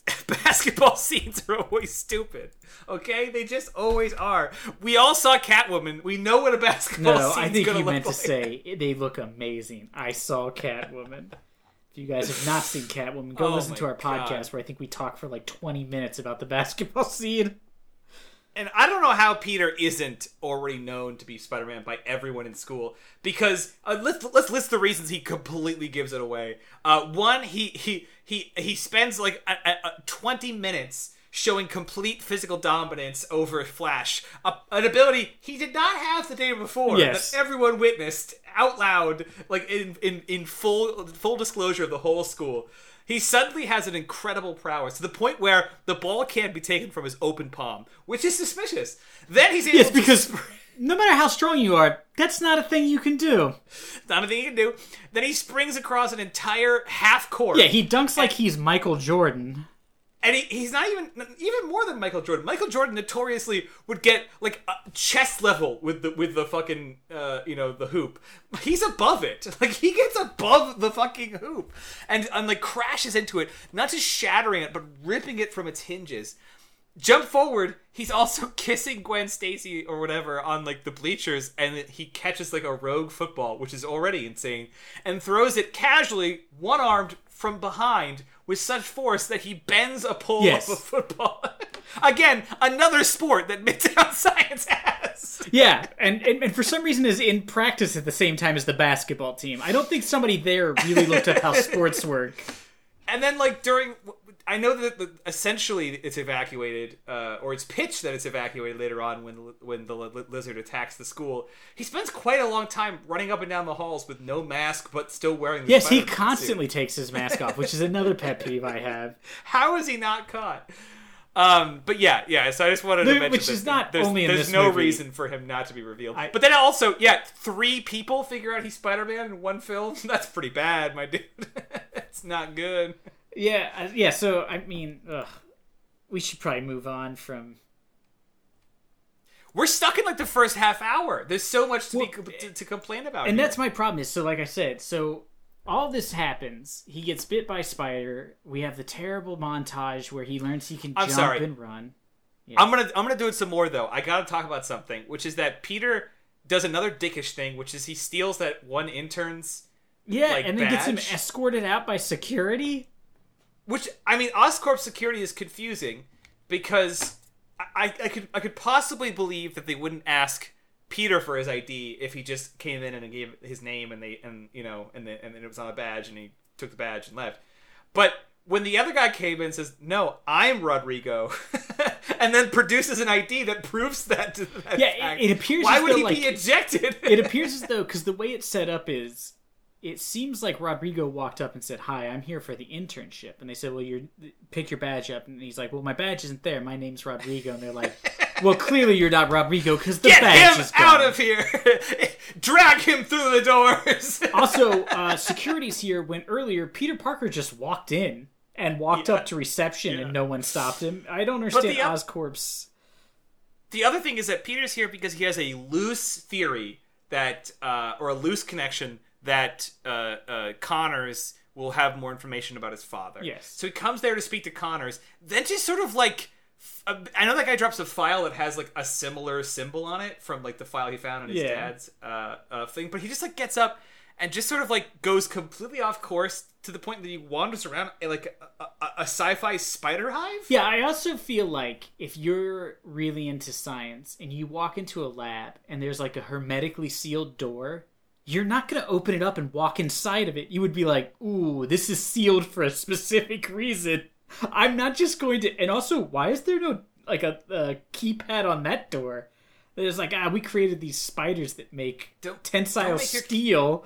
basketball scenes are always stupid. Okay, they just always are. We all saw Catwoman. We know what a basketball scene is. No, I think you meant to say they look amazing. I saw Catwoman. If you guys have not seen Catwoman, go Oh listen to our God. podcast where I think we talk for like 20 minutes about the basketball scene. And I don't know how Peter isn't already known to be Spider-Man by everyone in school because uh, let's let's list the reasons he completely gives it away. Uh, one, he he he he spends like a, a, a 20 minutes showing complete physical dominance over Flash, a, an ability he did not have the day before Yes. that everyone witnessed out loud, like in in in full full disclosure of the whole school. He suddenly has an incredible prowess to the point where the ball can't be taken from his open palm, which is suspicious. Then he's able Yes, to because no matter how strong you are, that's not a thing you can do. not a thing you can do. Then he springs across an entire half court. Yeah, he dunks like he's Michael Jordan. And he, he's not even even more than Michael Jordan. Michael Jordan notoriously would get like chest level with the with the fucking uh, you know the hoop. He's above it. Like he gets above the fucking hoop and and like crashes into it, not just shattering it but ripping it from its hinges. Jump forward, he's also kissing Gwen Stacy or whatever on like the bleachers, and he catches like a rogue football, which is already insane, and throws it casually, one armed from behind, with such force that he bends a pole Yes. of a football. Again, another sport that Midtown Science has. Yeah, and, and and for some reason is in practice at the same time as the basketball team. I don't think somebody there really looked up how sports work. And then, like during, I know that the, essentially it's evacuated, uh, or it's pitched that it's evacuated later on when when the li- lizard attacks the school. He spends quite a long time running up and down the halls with no mask, but still wearing. The Yes, he Spider-Man suit. constantly takes his mask off, which is another pet peeve I have. How is he not caught? Um, but yeah, yeah. So I just wanted to mention which that is not there's, only in there's this no movie. reason for him not to be revealed. I- but then also, yeah, three people figure out he's Spider-Man in one film. That's pretty bad, my dude. it's not good. Yeah, yeah. So I mean, ugh, we should probably move on from. We're stuck in like the first half hour. There's so much to Well, be to, to complain about. And here. that's my problem. Is so like I said, so all this happens. He gets bit by spider. We have the terrible montage where he learns he can I'm jump sorry. and run. I'm gonna I'm gonna do it some more though. I gotta talk about something, which is that Peter does another dickish thing, which is he steals that one intern's. Yeah, Like and then gets him escorted out by security. Which I mean, Oscorp security is confusing because I, I could I could possibly believe that they wouldn't ask Peter for his ID if he just came in and gave his name and they and you know and then and then it was on a badge and he took the badge and left. But when the other guy came in and says, "No, I'm Rodrigo," and then produces an ID that proves that. To that Yeah, it- it appears Why would though, he like, be ejected? It appears as though because the way it's set up is, it seems like Rodrigo walked up and said, "Hi, I'm here for the internship," and they said, "Well, you're pick your badge up," and he's like, "Well, my badge isn't there. My name's Rodrigo," and they're like, "Well, clearly you're not Rodrigo because the Get badge him is gone." out of here! Drag him through the doors. also, uh, security's here when earlier Peter Parker just walked in and walked Yeah. up to reception Yeah. and no one stopped him. I don't understand the Oscorp's. The other thing is that Peter's here because he has a loose theory that, uh, or a loose connection that uh, uh, Connors will have more information about his father. Yes. So he comes there to speak to Connors. Then just sort of like, I know that guy drops a file that has like a similar symbol on it from like the file he found in his Yeah. dad's uh, uh, thing, but he just like gets up and just sort of like goes completely off course to the point that he wanders around like a, a, a sci-fi spider hive. Yeah, I also feel like if you're really into science and you walk into a lab and there's like a hermetically sealed door, you're not going to open it up and walk inside of it. You would be like, ooh, this is sealed for a specific reason. I'm not just going to. And also, why is there no like a, a keypad on that door? There's like, ah, we created these spiders that make Don't- tensile don't make your- steel.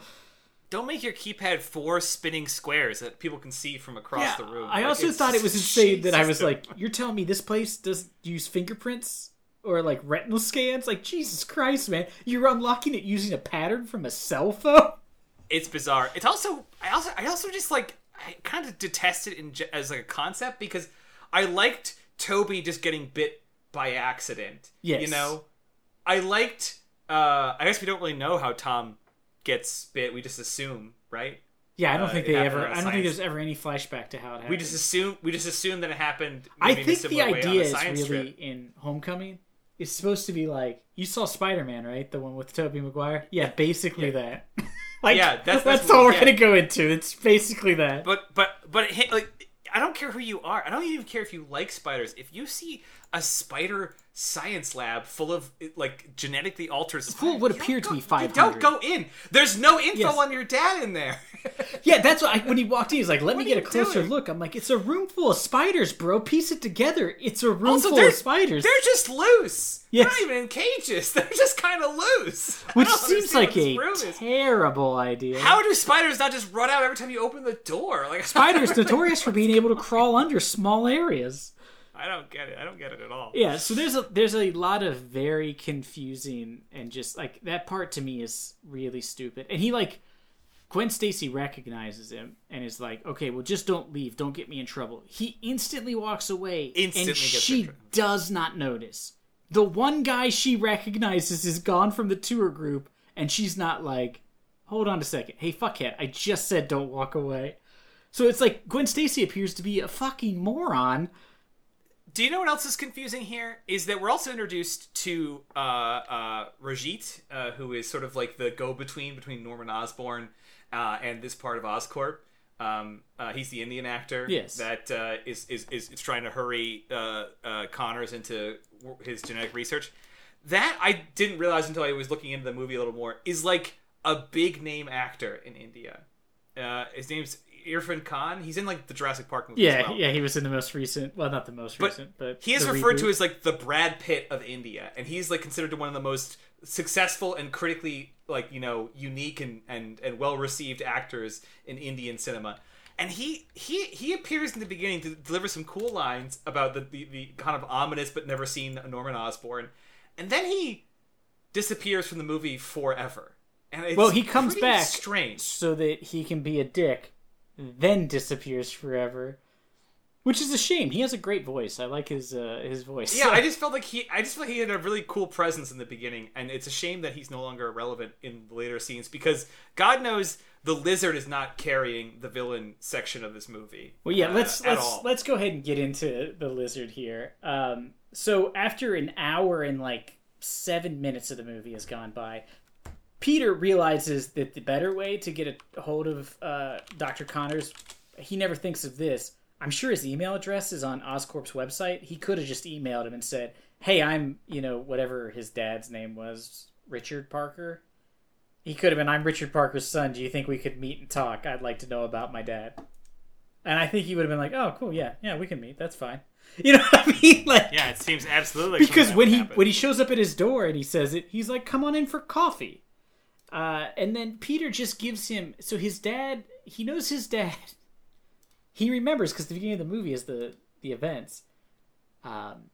Don't make your keypad four spinning squares that people can see from across the room. I Like, also thought it was insane that I was like, you're telling me this place does use fingerprints or like retinal scans? Like Jesus Christ, man, you're unlocking it using a pattern from a cell phone. it's bizarre. It's also I also I also just like I kind of detest it in, as like a concept because I liked Tobey just getting bit by accident. Yes. you know, I liked. Uh, I guess we don't really know how Tom gets bit. We just assume, right? Yeah, I don't Uh, think they ever. I don't think there's ever any flashback to how it happened. We just assume we just assume that it happened. I maybe in a think the way idea is really trip. in Homecoming. It's supposed to be like you saw Spider Man, right? The one with Tobey Maguire. Yeah, basically that. like, Yeah, that's- that's, that's all we're we gonna go into. It's basically that. But but but it like I don't care who you are. I don't even care if you like spiders. If you see a spider science lab full of like genetically altered spiders, what appeared to be you 500. Don't go in. There's no info Yes. on your dad in there. Yeah, that's what I, when he walked in. He's like, "Let me get a closer doing? look." I'm like, "It's a room full of spiders, bro. Piece it together. It's a room Also, full of spiders." They're just loose. Yes. They're not even in cages. They're just kind of loose. Which seems like a terrible idea. How do spiders not just run out every time you open the door? Like spiders notorious for being able to crawl under small areas? I don't get it. I don't get it at all. Yeah, so there's a there's a lot of very confusing and just like that part to me is really stupid. And he like Gwen Stacy recognizes him and is like, "Okay, well just don't leave. Don't get me in trouble." He instantly walks away Instantly and she does not notice. The one guy she recognizes is gone from the tour group and she's not like, "Hold on a second. Hey, fuckhead, I just said don't walk away." So it's like Gwen Stacy appears to be a fucking moron. Do you know what else is confusing here? Is that we're also introduced to uh, uh, Rajit, uh, who is sort of like the go-between between Norman Osborn uh, and this part of Oscorp. Um, uh, he's the Indian actor Yes. that uh, is, is, is is trying to hurry uh, uh, Connors into his genetic research. That I didn't realize until I was looking into the movie a little more. Is like a big name actor in India. Uh, his name's Irrfan Khan. He's in like the Jurassic Park movie. Yeah, as well. yeah, he was in the most recent. Well, not the most But recent, but he is referred reboot. to as like the Brad Pitt of India, and he's like considered one of the most successful and critically like you know unique and and, and well received actors in Indian cinema. And he he he appears in the beginning to deliver some cool lines about the the, the kind of ominous but never seen Norman Osborn, and then he disappears from the movie forever. And it's Well, he comes back. strange. so that he can be a dick, then disappears forever, which is a shame. He has a great voice. I like his uh, his voice. Yeah, I just felt like he I just felt like he had a really cool presence in the beginning, and it's a shame that he's no longer relevant in the later scenes because God knows the lizard is not carrying the villain section of this movie. Well, yeah, uh, let's let's all. let's go ahead and get into the lizard here. Um, so after an hour and like seven minutes of the movie has gone by, Peter realizes that the better way to get a hold of uh, Doctor Connors, he never thinks of this. I'm sure his email address is on Oscorp's website. He could have just emailed him and said, "Hey, I'm you know whatever his dad's name was, Richard Parker." He could have been, "I'm Richard Parker's son. Do you think we could meet and talk? I'd like to know about my dad." And I think he would have been like, "Oh, cool, yeah, yeah, we can meet. That's fine." You know what I mean? Like, Yeah, it seems absolutely like because when he happen. when he shows up at his door and he says it, he's like, "Come on in for coffee." Uh, and then Peter just gives him. So his dad, he knows his dad. He remembers because the beginning of the movie is the the events. Um,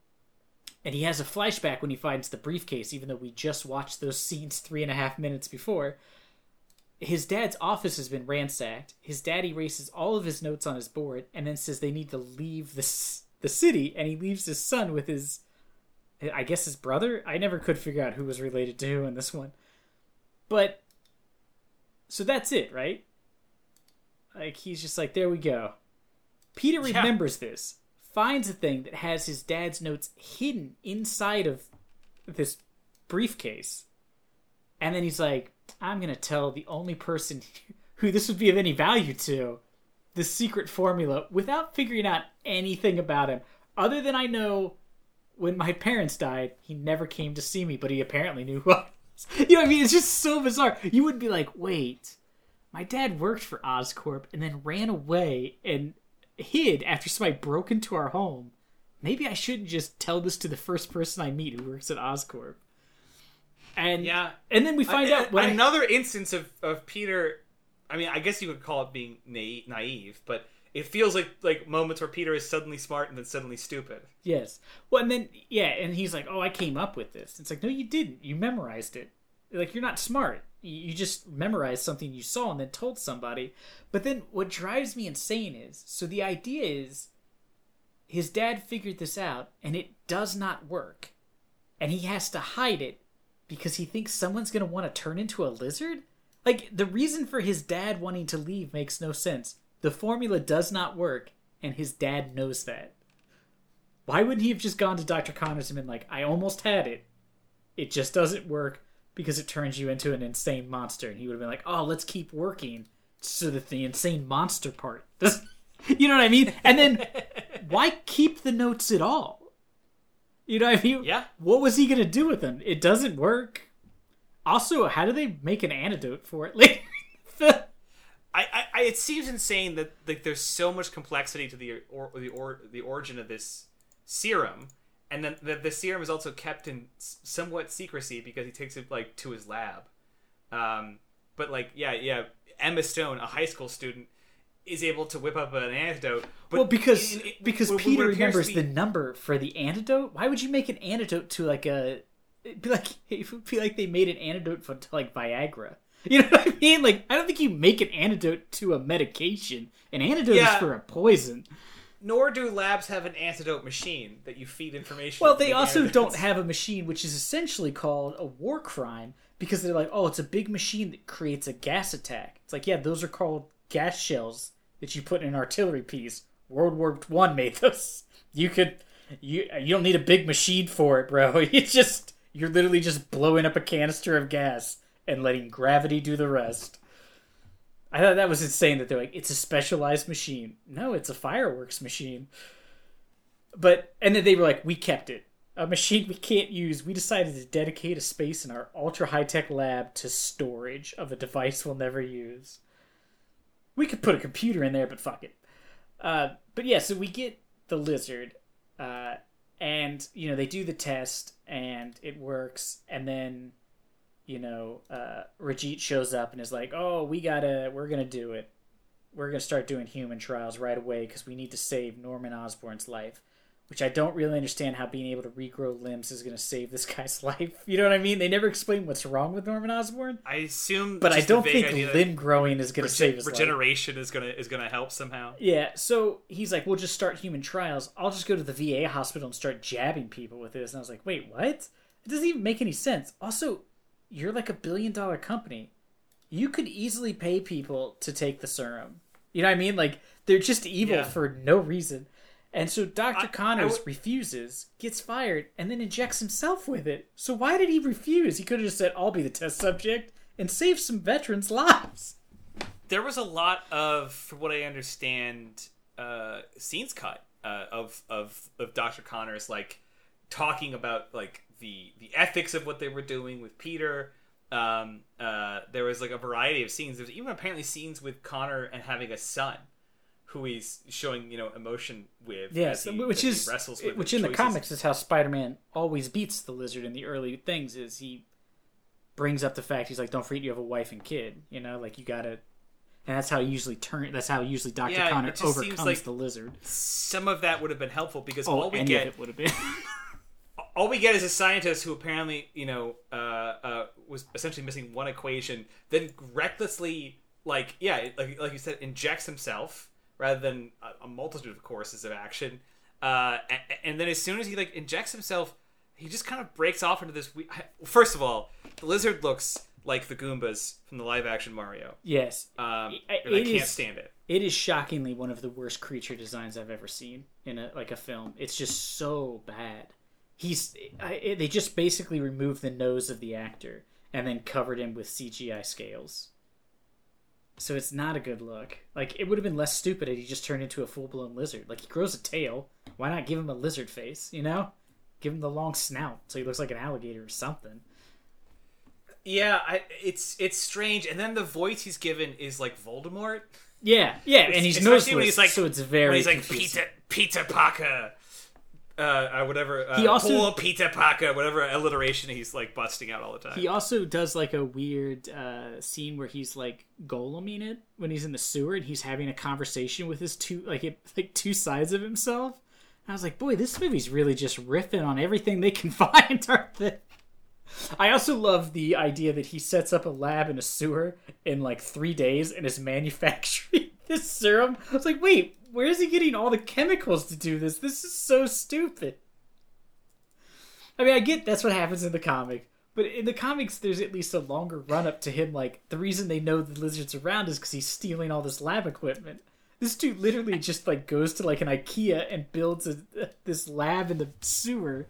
and he has a flashback when he finds the briefcase, even though we just watched those scenes three and a half minutes before. His dad's office has been ransacked. His dad erases all of his notes on his board and then says they need to leave the the city, and he leaves his son with his, I guess his brother. I never could figure out who was related to who in this one, but so that's it, right? Like he's just like, there we go. Peter Yeah. remembers this, finds a thing that has his dad's notes hidden inside of this briefcase, and then he's like, I'm gonna tell the only person who this would be of any value to the secret formula without figuring out anything about him, other than I know when my parents died, he never came to see me, but he apparently knew who I. You know what I mean? It's just so bizarre. You would be like, wait, my dad worked for Oscorp and then ran away and hid after somebody broke into our home. Maybe I shouldn't just tell this to the first person I meet who works at Oscorp. And Yeah. and then we find out when I- another instance of, of Peter. I mean, I guess you would call it being naive, naive, but it feels like like moments where Peter is suddenly smart and then suddenly stupid. Yes. Well, and then yeah, and he's like, "Oh, I came up with this." It's like, no, you didn't. You memorized it. Like you're not smart. You just memorized something you saw and then told somebody. But then what drives me insane is so the idea is his dad figured this out and it does not work, and he has to hide it because he thinks someone's gonna want to turn into a lizard. Like the reason for his dad wanting to leave makes no sense. The formula does not work, and his dad knows that. Why wouldn't he have just gone to Dr. Connors and been like, I almost had it. It just doesn't work because it turns you into an insane monster. And he would have been like, oh, let's keep working so that the insane monster part does You know what I mean? And then why keep the notes at all? You know what I mean? Yeah. What was he going to do with them? It doesn't work. Also, how do they make an antidote for it later? I, I, I it seems insane that like there's so much complexity to the or the or the origin of this serum, and then the, the serum is also kept in somewhat secrecy because he takes it like to his lab. Um, but like yeah yeah, Emma Stone, a high school student, is able to whip up an antidote. But well, because because Peter remembers be- the number for the antidote. Why would you make an antidote to like a? It'd be like it would be like they made an antidote for to like Viagra. You know what I mean? Like I don't think you make an antidote to a medication. An antidote Yeah. is for a poison. Nor do labs have an antidote machine that you feed information. Well, they also antidotes. don't have a machine which is essentially called a war crime because they're like, oh, it's a big machine that creates a gas attack. It's like, yeah, those are called gas shells that you put in an artillery piece. World War One made those. You could, you you don't need a big machine for it, bro. You just you're literally just blowing up a canister of gas and letting gravity do the rest. I thought that was insane that they're like, it's a specialized machine. No, it's a fireworks machine. But and then they were like, we kept it. A machine we can't use. We decided to dedicate a space in our ultra high tech lab to storage of a device we'll never use. We could put a computer in there, but fuck it. Uh, but yeah, so we get the lizard, uh, and you know they do the test and it works, and then you know uh, Rajit shows up and is like, "Oh, we gotta, we're gonna do it. We're gonna start doing human trials right away because we need to save Norman Osborn's life." Which I don't really understand how being able to regrow limbs is to save this guy's life. You know what I mean? They never explain what's wrong with Norman Osborn, I assume, but I don't think limb growing is going to save his life. regeneration is gonna is gonna help somehow. Yeah, so he's like, we'll just start human trials. I'll just go to the VA hospital and start jabbing people with this. And I was like, wait, what? It doesn't even make any sense. Also, you're like a billion dollar company. You could easily pay people to take the serum. You know what I mean? Like, they're just evil Yeah. for no reason. And so Dr. I- I Connors refuses, gets fired, and then injects himself with it. So why did he refuse? He could have just said, I'll be the test subject and save some veterans' lives. there was a lot of, from what I understand, uh, scenes cut uh, of of of Doctor Connors like talking about like the the ethics of what they were doing with Peter. Um, uh, there was like a variety of scenes. There's even apparently scenes with Connor and having a son, who he's showing you know emotion with. Yes, he- which is wrestles with which in the comics is how Spider-Man always beats the lizard in the early things. Is he brings up the fact he's like, "Don't forget you have a wife and kid." You know, like you gotta, and that's how he usually turn. That's how usually Doctor Yeah, Connor overcomes like- the lizard. Some of that would have been helpful because Oh, all we get it would have been. all we get is a scientist who apparently, you know, uh, uh, was essentially missing one equation, then recklessly, like, yeah, like, like you said, injects himself rather than a, a multitude of courses of action. Uh, and, and then as soon as he like injects himself, he just kind of breaks off into this. We- First of all, the lizard looks like the Goombas from the live-action Mario. yes, Um, It- and I can't is- stand it. it is shockingly one of the worst creature designs I've ever seen in a like a film. It's just so bad. He's I, they just basically removed the nose of the actor and then covered him with CGI scales. So it's not a good look. Like it would have been less stupid if he just turned into a full blown lizard. Like he grows a tail. Why not give him a lizard face? You know, give him the long snout so he looks like an alligator or something. Yeah, I, it's it's strange. And then the voice he's given is like Voldemort. Yeah, yeah, and he's noseless, when he's like- so it's very. He's like confusing. Peter Peter Parker. Uh, uh, whatever. Uh, He also- Paul Peter Parker, whatever alliteration he's like busting out all the time. He also does like a weird uh, scene where he's like Goleming it when he's in the sewer and he's having a conversation with his two like it, like two sides of himself. And I was like, boy, this movie's really just riffing on everything they can find, aren't they? I also love the idea that he sets up a lab in a sewer in like three days and is manufacturing this serum. I was like, wait, where is he getting all the chemicals to do this? This is so stupid. I mean, I get that's what happens in the comic, but in the comics, there's at least a longer run up to him. Like the reason they know the lizard's around is because he's stealing all this lab equipment. This dude literally just like goes to like an IKEA and builds a, this lab in the sewer.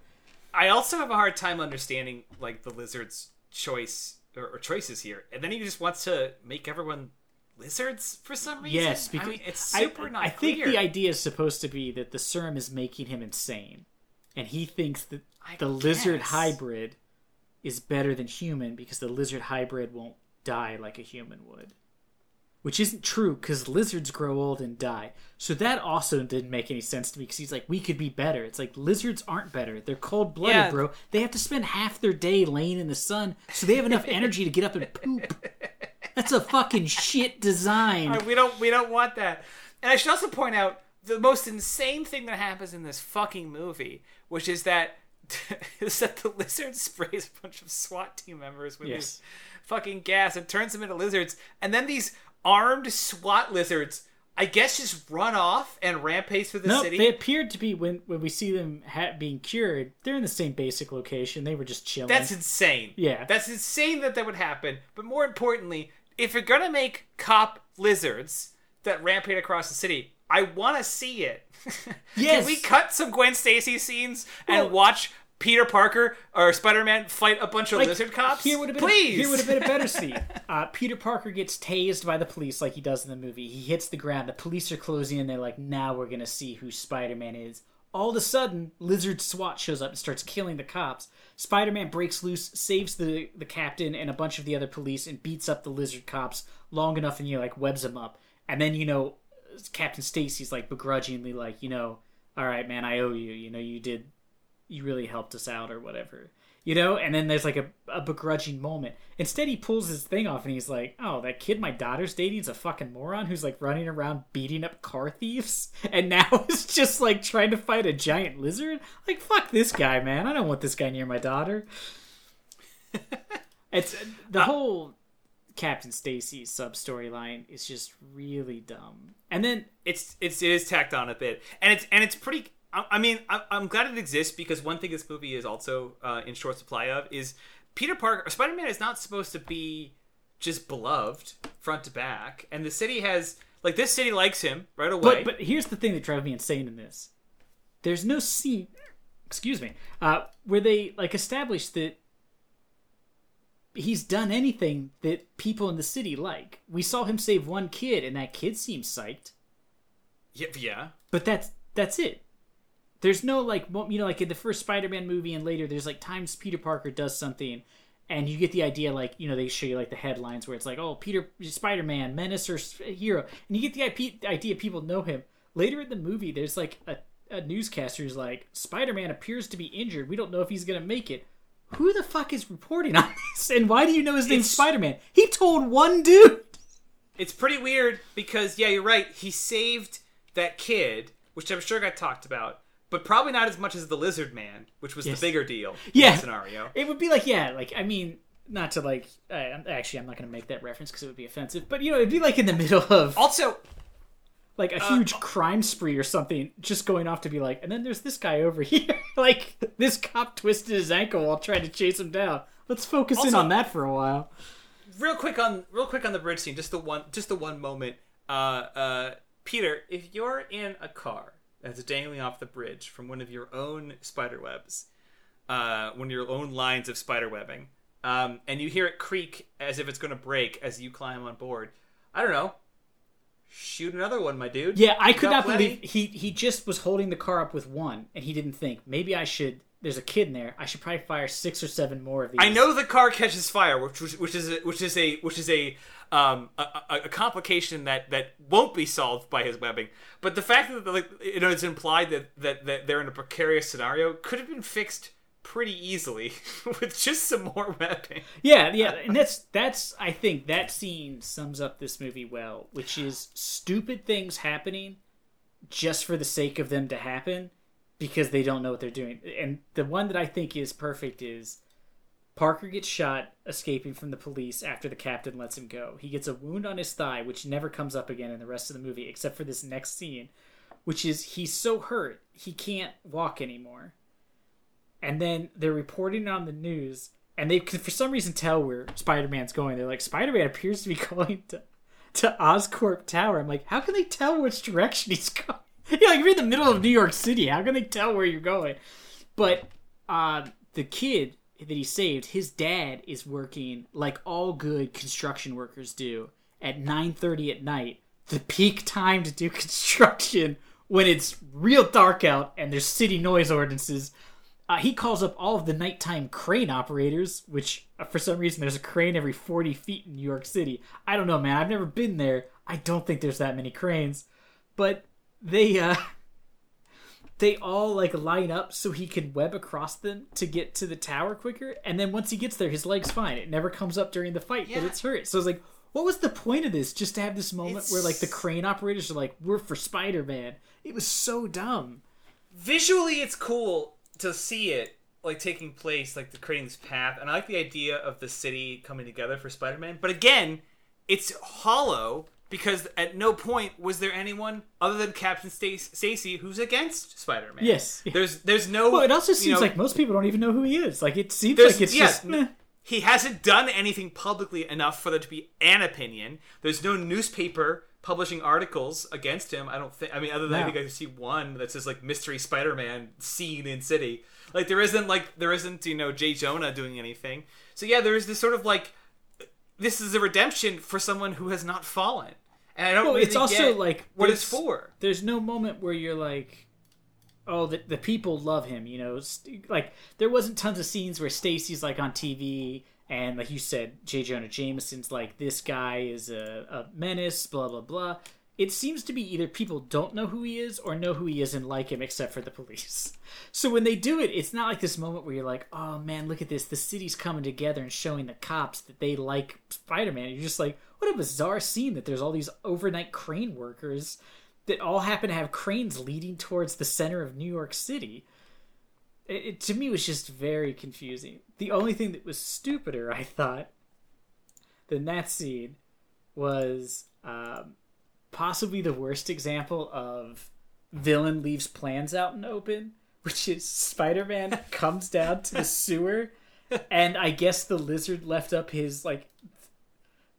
I also have a hard time understanding like the lizard's choice or, or choices here, and then he just wants to make everyone lizards for some reason. Yes, because I mean, it's super I, not I think clear. the idea is supposed to be that the serum is making him insane, and he thinks that I the lizard hybrid is better than human because the lizard hybrid won't die like a human would. Which isn't true because lizards grow old and die. So that also didn't make any sense to me because he's like, we could be better. It's like lizards aren't better. They're cold blooded, Yeah. bro. They have to spend half their day laying in the sun so they have enough energy to get up and poop. That's a fucking shit design. Uh, we don't we don't want that. And I should also point out the most insane thing that happens in this fucking movie, which is that is that the lizard sprays a bunch of SWAT team members with Yes. this fucking gas and turns them into lizards, and then these armed SWAT lizards, I guess, just run off and rampage through the No, city. they appeared to be when when we see them ha- being cured. They're in the same basic location. They were just chilling. That's insane. Yeah. That's insane that that would happen. But more importantly, if you're gonna make cop lizards that rampage across the city, I want to see it. Yes. Can we cut some Gwen Stacy scenes and Well- watch Peter Parker or Spider-Man fight a bunch of Like, lizard cops? Here would have been Please. A, here would have been a better scene. Uh, Peter Parker gets tased by the police like he does in the movie. He hits the ground. The police are closing in. They're like, now we're gonna see who Spider-Man is. All of a sudden, Lizard SWAT shows up and starts killing the cops. Spider-Man breaks loose, saves the the captain and a bunch of the other police, and beats up the lizard cops long enough, and you know, like webs them up. And then you know, Captain Stacy's like begrudgingly like, you know, all right, man, I owe you. You know, you did you really helped us out or whatever you know? And then there's like a, a begrudging moment. Instead he pulls his thing off and he's like oh that kid my daughter's dating is a fucking moron who's like running around beating up car thieves and now is just like trying to fight a giant lizard? Like fuck this guy man. I don't want this guy near my daughter. It's the uh, whole captain stacy sub storyline is just really dumb. And then it's it's it is tacked on a bit, and it's and it's pretty. I, I mean, I, I'm glad it exists because one thing this movie is also uh, in short supply of is Peter Parker. Spider-Man is not supposed to be just beloved front to back, and the city has like this city likes him right away. But but here's the thing that drives me insane in this. There's no scene, excuse me, uh, where they like establish that he's done anything that people in the city like. We saw him save one kid, and that kid seems psyched. yeah, yeah. But that's that's it. There's no like you know like in the first Spider-Man movie and later there's like times Peter Parker does something and you get the idea like you know they show you like the headlines where it's like oh Peter Spider-Man menace or hero and you get the idea people know him. Later in the movie there's like a, a newscaster who's like Spider-Man appears to be injured. We don't know if he's going to make it. Who the fuck is reporting on this and why do you know his name's It's- Spider-Man? He told one dude. It's pretty weird because yeah, you're right. He saved that kid, which I'm sure got talked about, but probably not as much as the Lizard Man, which was Yes. the bigger deal. Yeah. scenario. It would be like, yeah, like I mean, not to like. Uh, actually, I'm not going to make that reference because it would be offensive. But you know, it'd be like in the middle of Also, like a huge crime spree or something, just going off to be like, and then there's this guy over here. like this cop twisted his ankle while trying to chase him down. Let's focus in on that for a while. real quick on real quick on the bridge scene, just the one just the one moment. Uh, uh, Peter, if you're in a car that's dangling off the bridge from one of your own spider webs, uh, one of your own lines of spider webbing, um, and you hear it creak as if it's going to break as you climb on board, I don't know. Shoot another one, my dude. Yeah, I could not plenty? believe he he just was holding the car up with one, and he didn't think maybe I should. There's a kid in there. I should probably fire six or seven more of these. I know the car catches fire, which which, which is a, which is a which is a um a, a, a complication that that won't be solved by his webbing. But the fact that like you know it's implied that that, that they're in a precarious scenario could have been fixed pretty easily with just some more webbing. Yeah, yeah, and that's that's I think that scene sums up this movie well, which is stupid things happening just for the sake of them to happen because they don't know what they're doing. And the one that I think is perfect is Parker gets shot escaping from the police after the captain lets him go. He gets a wound on his thigh which never comes up again in the rest of the movie except for this next scene, which is he's so hurt he can't walk anymore and then they're reporting on the news and they can for some reason tell where spider-man's going they're like spider-man appears to be going to, to oscorp tower i'm like how can they tell which direction he's going you're like you're in the middle of new york city how can they tell where you're going but uh, the kid that he saved his dad is working like all good construction workers do at 9.30 at night the peak time to do construction when it's real dark out and there's city noise ordinances uh, he calls up all of the nighttime crane operators, which uh, for some reason there's a crane every 40 feet in New York City. I don't know, man. I've never been there. I don't think there's that many cranes, but they uh, they all like line up so he can web across them to get to the tower quicker. And then once he gets there, his leg's fine. It never comes up during the fight Yeah. it's hurt. So it's like, what was the point of this? Just to have this moment where like the crane operators are like, "We're for Spider Man." It was so dumb. Visually, it's cool to see it like taking place, like the crane's path, and I like the idea of the city coming together for Spider-Man. But again, it's hollow because at no point was there anyone other than Captain Stacy who's against Spider-Man. Yes. there's there's no. Well, it also you seems know, like most people don't even know who he is. Like it seems like it's yeah, just meh. he hasn't done anything publicly enough for there to be an opinion. There's no newspaper publishing articles against him. I don't think. I mean, other than I No. think I see one that says like mystery Spider-Man seen in city. Like there isn't like there isn't you know J. Jonah doing anything. So yeah, there is this sort of like this is a redemption for someone who has not fallen. And I don't Well, really it's also like what it's for. There's no moment where you're like, oh, the, the people love him. You know, like there wasn't tons of scenes where Stacy's like on TV and like you said, J. Jonah Jameson's like this guy is a, a menace. Blah blah blah. It seems to be either people don't know who he is or know who he is and like him, except for the police. So when they do it, it's not like this moment where you're like, "Oh man, look at this! The city's coming together and showing the cops that they like Spider-Man." You're just like, "What a bizarre scene that there's all these overnight crane workers that all happen to have cranes leading towards the center of New York City." It, it to me was just very confusing. The only thing that was stupider, I thought, than that scene was um, possibly the worst example of villain leaves plans out in open, which is Spider-Man comes down to the sewer, and I guess the lizard left up his like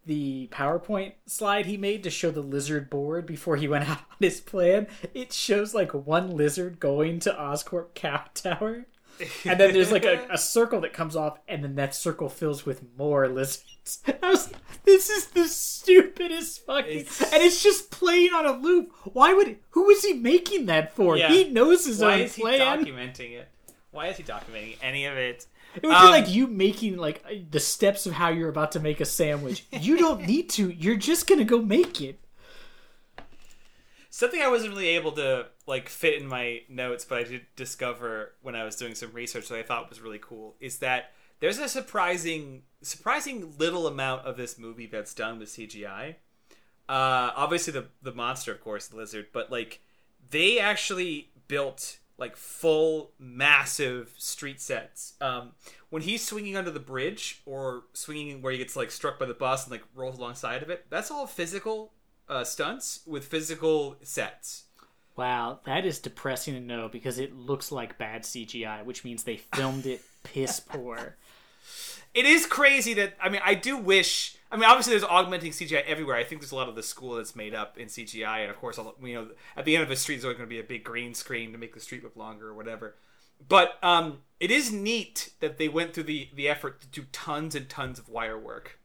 the PowerPoint slide he made to show the lizard board before he went out on his plan. It shows like one lizard going to Oscorp Cow Tower. And then there's like a, a circle that comes off, and then that circle fills with more lizards. I was like, this is the stupidest fucking. It's- And it's just playing on a loop. Why would. who is he making that for? Yeah. He knows his Why own is he plan. documenting it? Why is he documenting any of it? It would Um, be like you making like the steps of how you're about to make a sandwich. You don't need to. You're just gonna go make it. Something I wasn't really able to like fit in my notes, but I did discover when I was doing some research that I thought was really cool is that there's a surprising, surprising little amount of this movie that's done with CGI. Uh, obviously the the monster, of course, the lizard, but like they actually built like full massive street sets. Um, when he's swinging under the bridge or swinging where he gets like struck by the bus and like rolls alongside of it, that's all physical uh, stunts with physical sets. Wow, that is depressing to know because it looks like bad CGI, which means they filmed it piss poor. It is crazy that I mean I do wish I mean obviously there's augmenting CGI everywhere. I think there's a lot of the school that's made up in CGI, and of course all- you know at the end of the street there's always going to be a big green screen to make the street look longer or whatever. But um, it is neat that they went through the the effort to do tons and tons of wire work.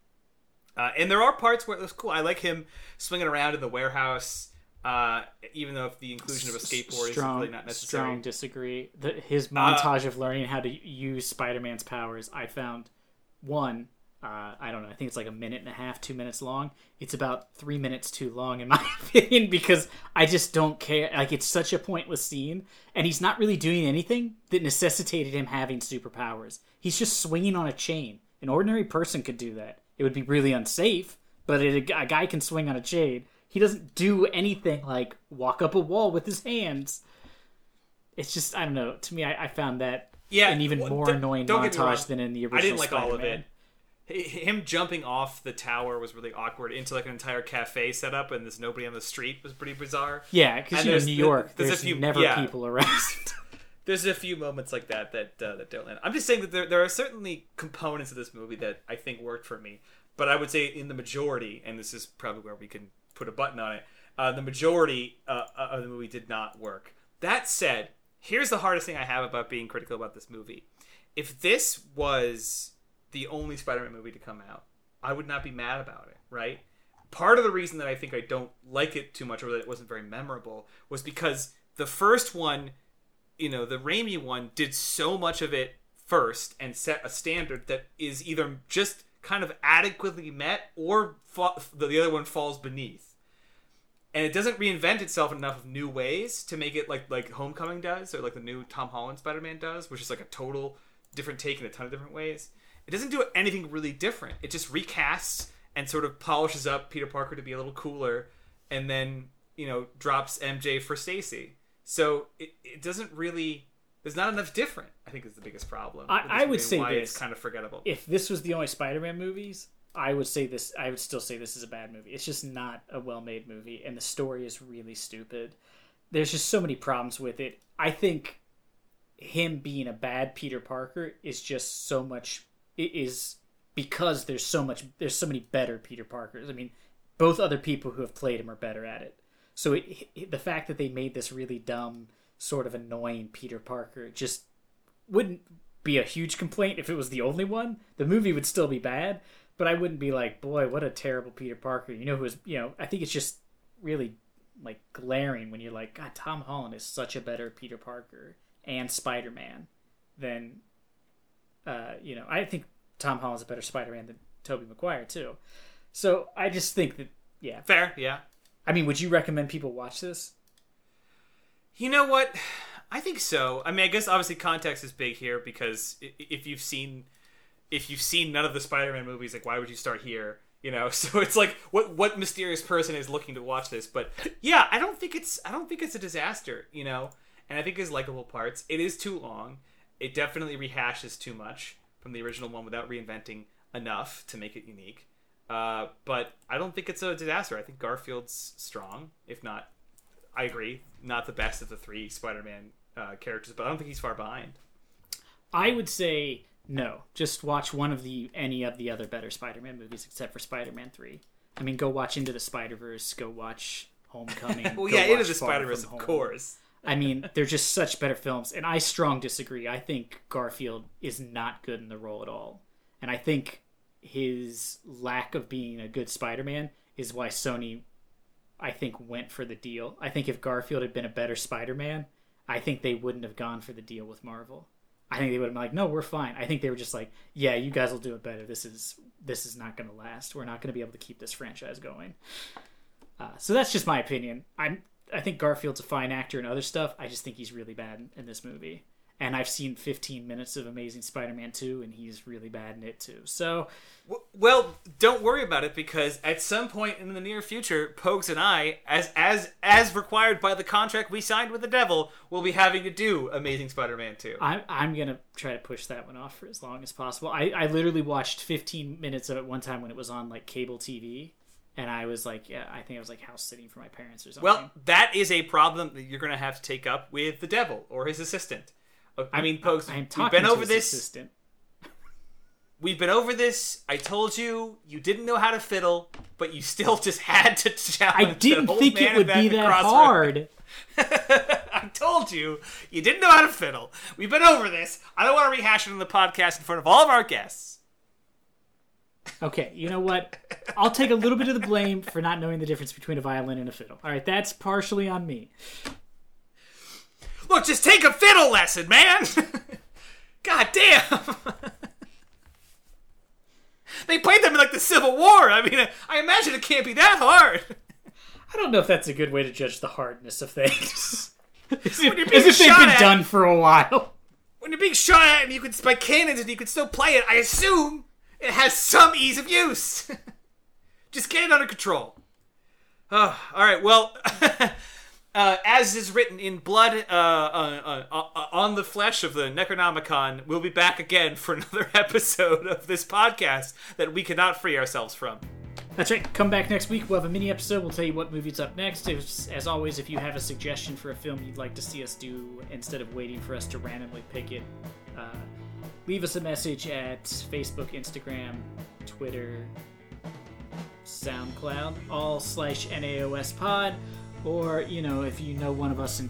Uh, and there are parts where it was cool. I like him swinging around in the warehouse, uh, even though if the inclusion of a skateboard is really not necessary. Strong disagree. The, his montage of learning how to use Spider-Man's powers, I found one. Uh, I don't know. I think it's like a minute and a half, two minutes long. It's about three minutes too long, in my opinion, because I just don't care. Like it's such a pointless scene, and he's not really doing anything that necessitated him having superpowers. He's just swinging on a chain. An ordinary person could do that. It would be really unsafe, but it, a guy can swing on a chain. He doesn't do anything like walk up a wall with his hands. It's just I don't know. To me, I, I found that Yeah, an even well, more annoying don't get me wrong. montage than in the original. I didn't like Spider-Man. all of it. Him jumping off the tower was really awkward into like an entire cafe setup, and there's nobody on the street was pretty bizarre. Yeah, because you know there's- New York, there's a few- never yeah. people around. There's a few moments like that that uh, that don't land. I'm just saying that there there are certainly components of this movie that I think worked for me, but I would say in the majority, and this is probably where we can put a button on it. Uh, the majority uh, of the movie did not work. That said, here's the hardest thing I have about being critical about this movie. If this was the only Spider-Man movie to come out, I would not be mad about it, right? Part of the reason that I think I don't like it too much or that it wasn't very memorable was because the first one, you know, the Raimi one did so much of it first and set a standard that is either just kind of adequately met or fa- the other one falls beneath and it doesn't reinvent itself in enough of new ways to make it like like Homecoming does or like the new Tom Holland Spider-Man does, which is like a total different take in a ton of different ways. It doesn't do anything really different. It just recasts and sort of polishes up Peter Parker to be a little cooler, and then you know drops MJ for Stacy. So it, it doesn't really. There's not enough different. I think is the biggest problem. I- I would say why this. it's kind of forgettable. if this was the only Spider-Man movies, I would say this. I would still say this is a bad movie. It's just not a well-made movie, and the story is really stupid. There's just so many problems with it. I think him being a bad Peter Parker is just so much. It is because there's so much. There's so many better Peter Parkers. I mean, both other people who have played him are better at it. So it, it, the fact that they made this really dumb, sort of annoying Peter Parker just wouldn't be a huge complaint if it was the only one. The movie would still be bad, but I wouldn't be like, boy, what a terrible Peter Parker. You know who is, you know, I think it's just really like glaring when you're like, God, Tom Holland is such a better Peter Parker and Spider Man than, uh, you know, I think Tom Holland's a better Spider Man than Tobey Maguire too. So I just think that, yeah. Fair, yeah. I mean, would you recommend people watch this? You know what? I think so. I mean, I guess obviously context is big here because if you've seen if you've seen none of the Spider-Man movies, like why would you start here? You know, so it's like what what mysterious person is looking to watch this? But yeah, I don't think it's I don't think it's a disaster. You know, and I think it's likable parts. It is too long. It definitely rehashes too much from the original one without reinventing enough to make it unique. Uh, but I don't think it's a disaster. I think Garfield's strong, if not I agree. Not the best of the three Spider-Man uh, characters, but I don't think he's far behind. I would say no. Just watch one of the any of the other better Spider-Man movies, except for Spider-Man Three. I mean, go watch Into the Spider-Verse. Go watch Homecoming. Well, yeah, Into the Spider-Verse, of Home. course. I mean, they're just such better films, and I strong disagree. I think Garfield is not good in the role at all, and I think his lack of being a good Spider-Man is why Sony, I think, went for the deal. I think if Garfield had been a better Spider-Man, I think they wouldn't have gone for the deal with Marvel. I think they would have been like, "No, we're fine." I think they were just like, "Yeah, you guys will do it better. This is this is not going to last. We're not going to be able to keep this franchise going." Uh, so that's just my opinion. I'm I think Garfield's a fine actor and other stuff. I just think he's really bad in, in this movie. And I've seen 15 minutes of Amazing Spider-Man 2, and he's really bad in it too. So Well, don't worry about it because at some point in the near future, Pokes and I, as as as required by the contract we signed with the Devil, will be having to do Amazing Spider-Man 2. I'm I'm gonna try to push that one off for as long as possible. I, I literally watched 15 minutes of it one time when it was on like cable TV, and I was like, yeah, I think I was like house sitting for my parents or something. Well, that is a problem that you're going to have to take up with the Devil or his assistant. Uh, I mean, Pokes, I'm we've talking been to over his this. assistant. We've been over this. I told you you didn't know how to fiddle, but you still just had to challenge. I didn't think it would be that hard. I told you you didn't know how to fiddle. We've been over this. I don't want to rehash it on the podcast in front of all of our guests. Okay, you know what? I'll take a little bit of the blame for not knowing the difference between a violin and a fiddle. All right, that's partially on me. Look, just take a fiddle lesson, man. God damn. They played them in like the Civil War. I mean, I imagine it can't be that hard. I don't know if that's a good way to judge the hardness of things. As if, you're as if they've been at- done for a while. When you're being shot at and you can by cannons and you can still play it, I assume it has some ease of use. Just get it under control. Oh, all right. Well, uh, as is written in blood uh, uh, uh, uh, on the flesh of the Necronomicon, we'll be back again for another episode of this podcast that we cannot free ourselves from. That's right. Come back next week. We'll have a mini episode. We'll tell you what movie's up next. As, as always, if you have a suggestion for a film you'd like to see us do, instead of waiting for us to randomly pick it, uh, leave us a message at Facebook, Instagram, Twitter, SoundCloud, all slash NAOS pod. Or, you know, if you know one of us in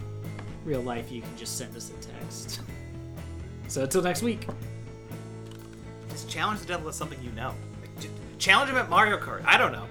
real life, you can just send us a text. So until next week. Just challenge the devil with something you know. Challenge him at Mario Kart. I don't know.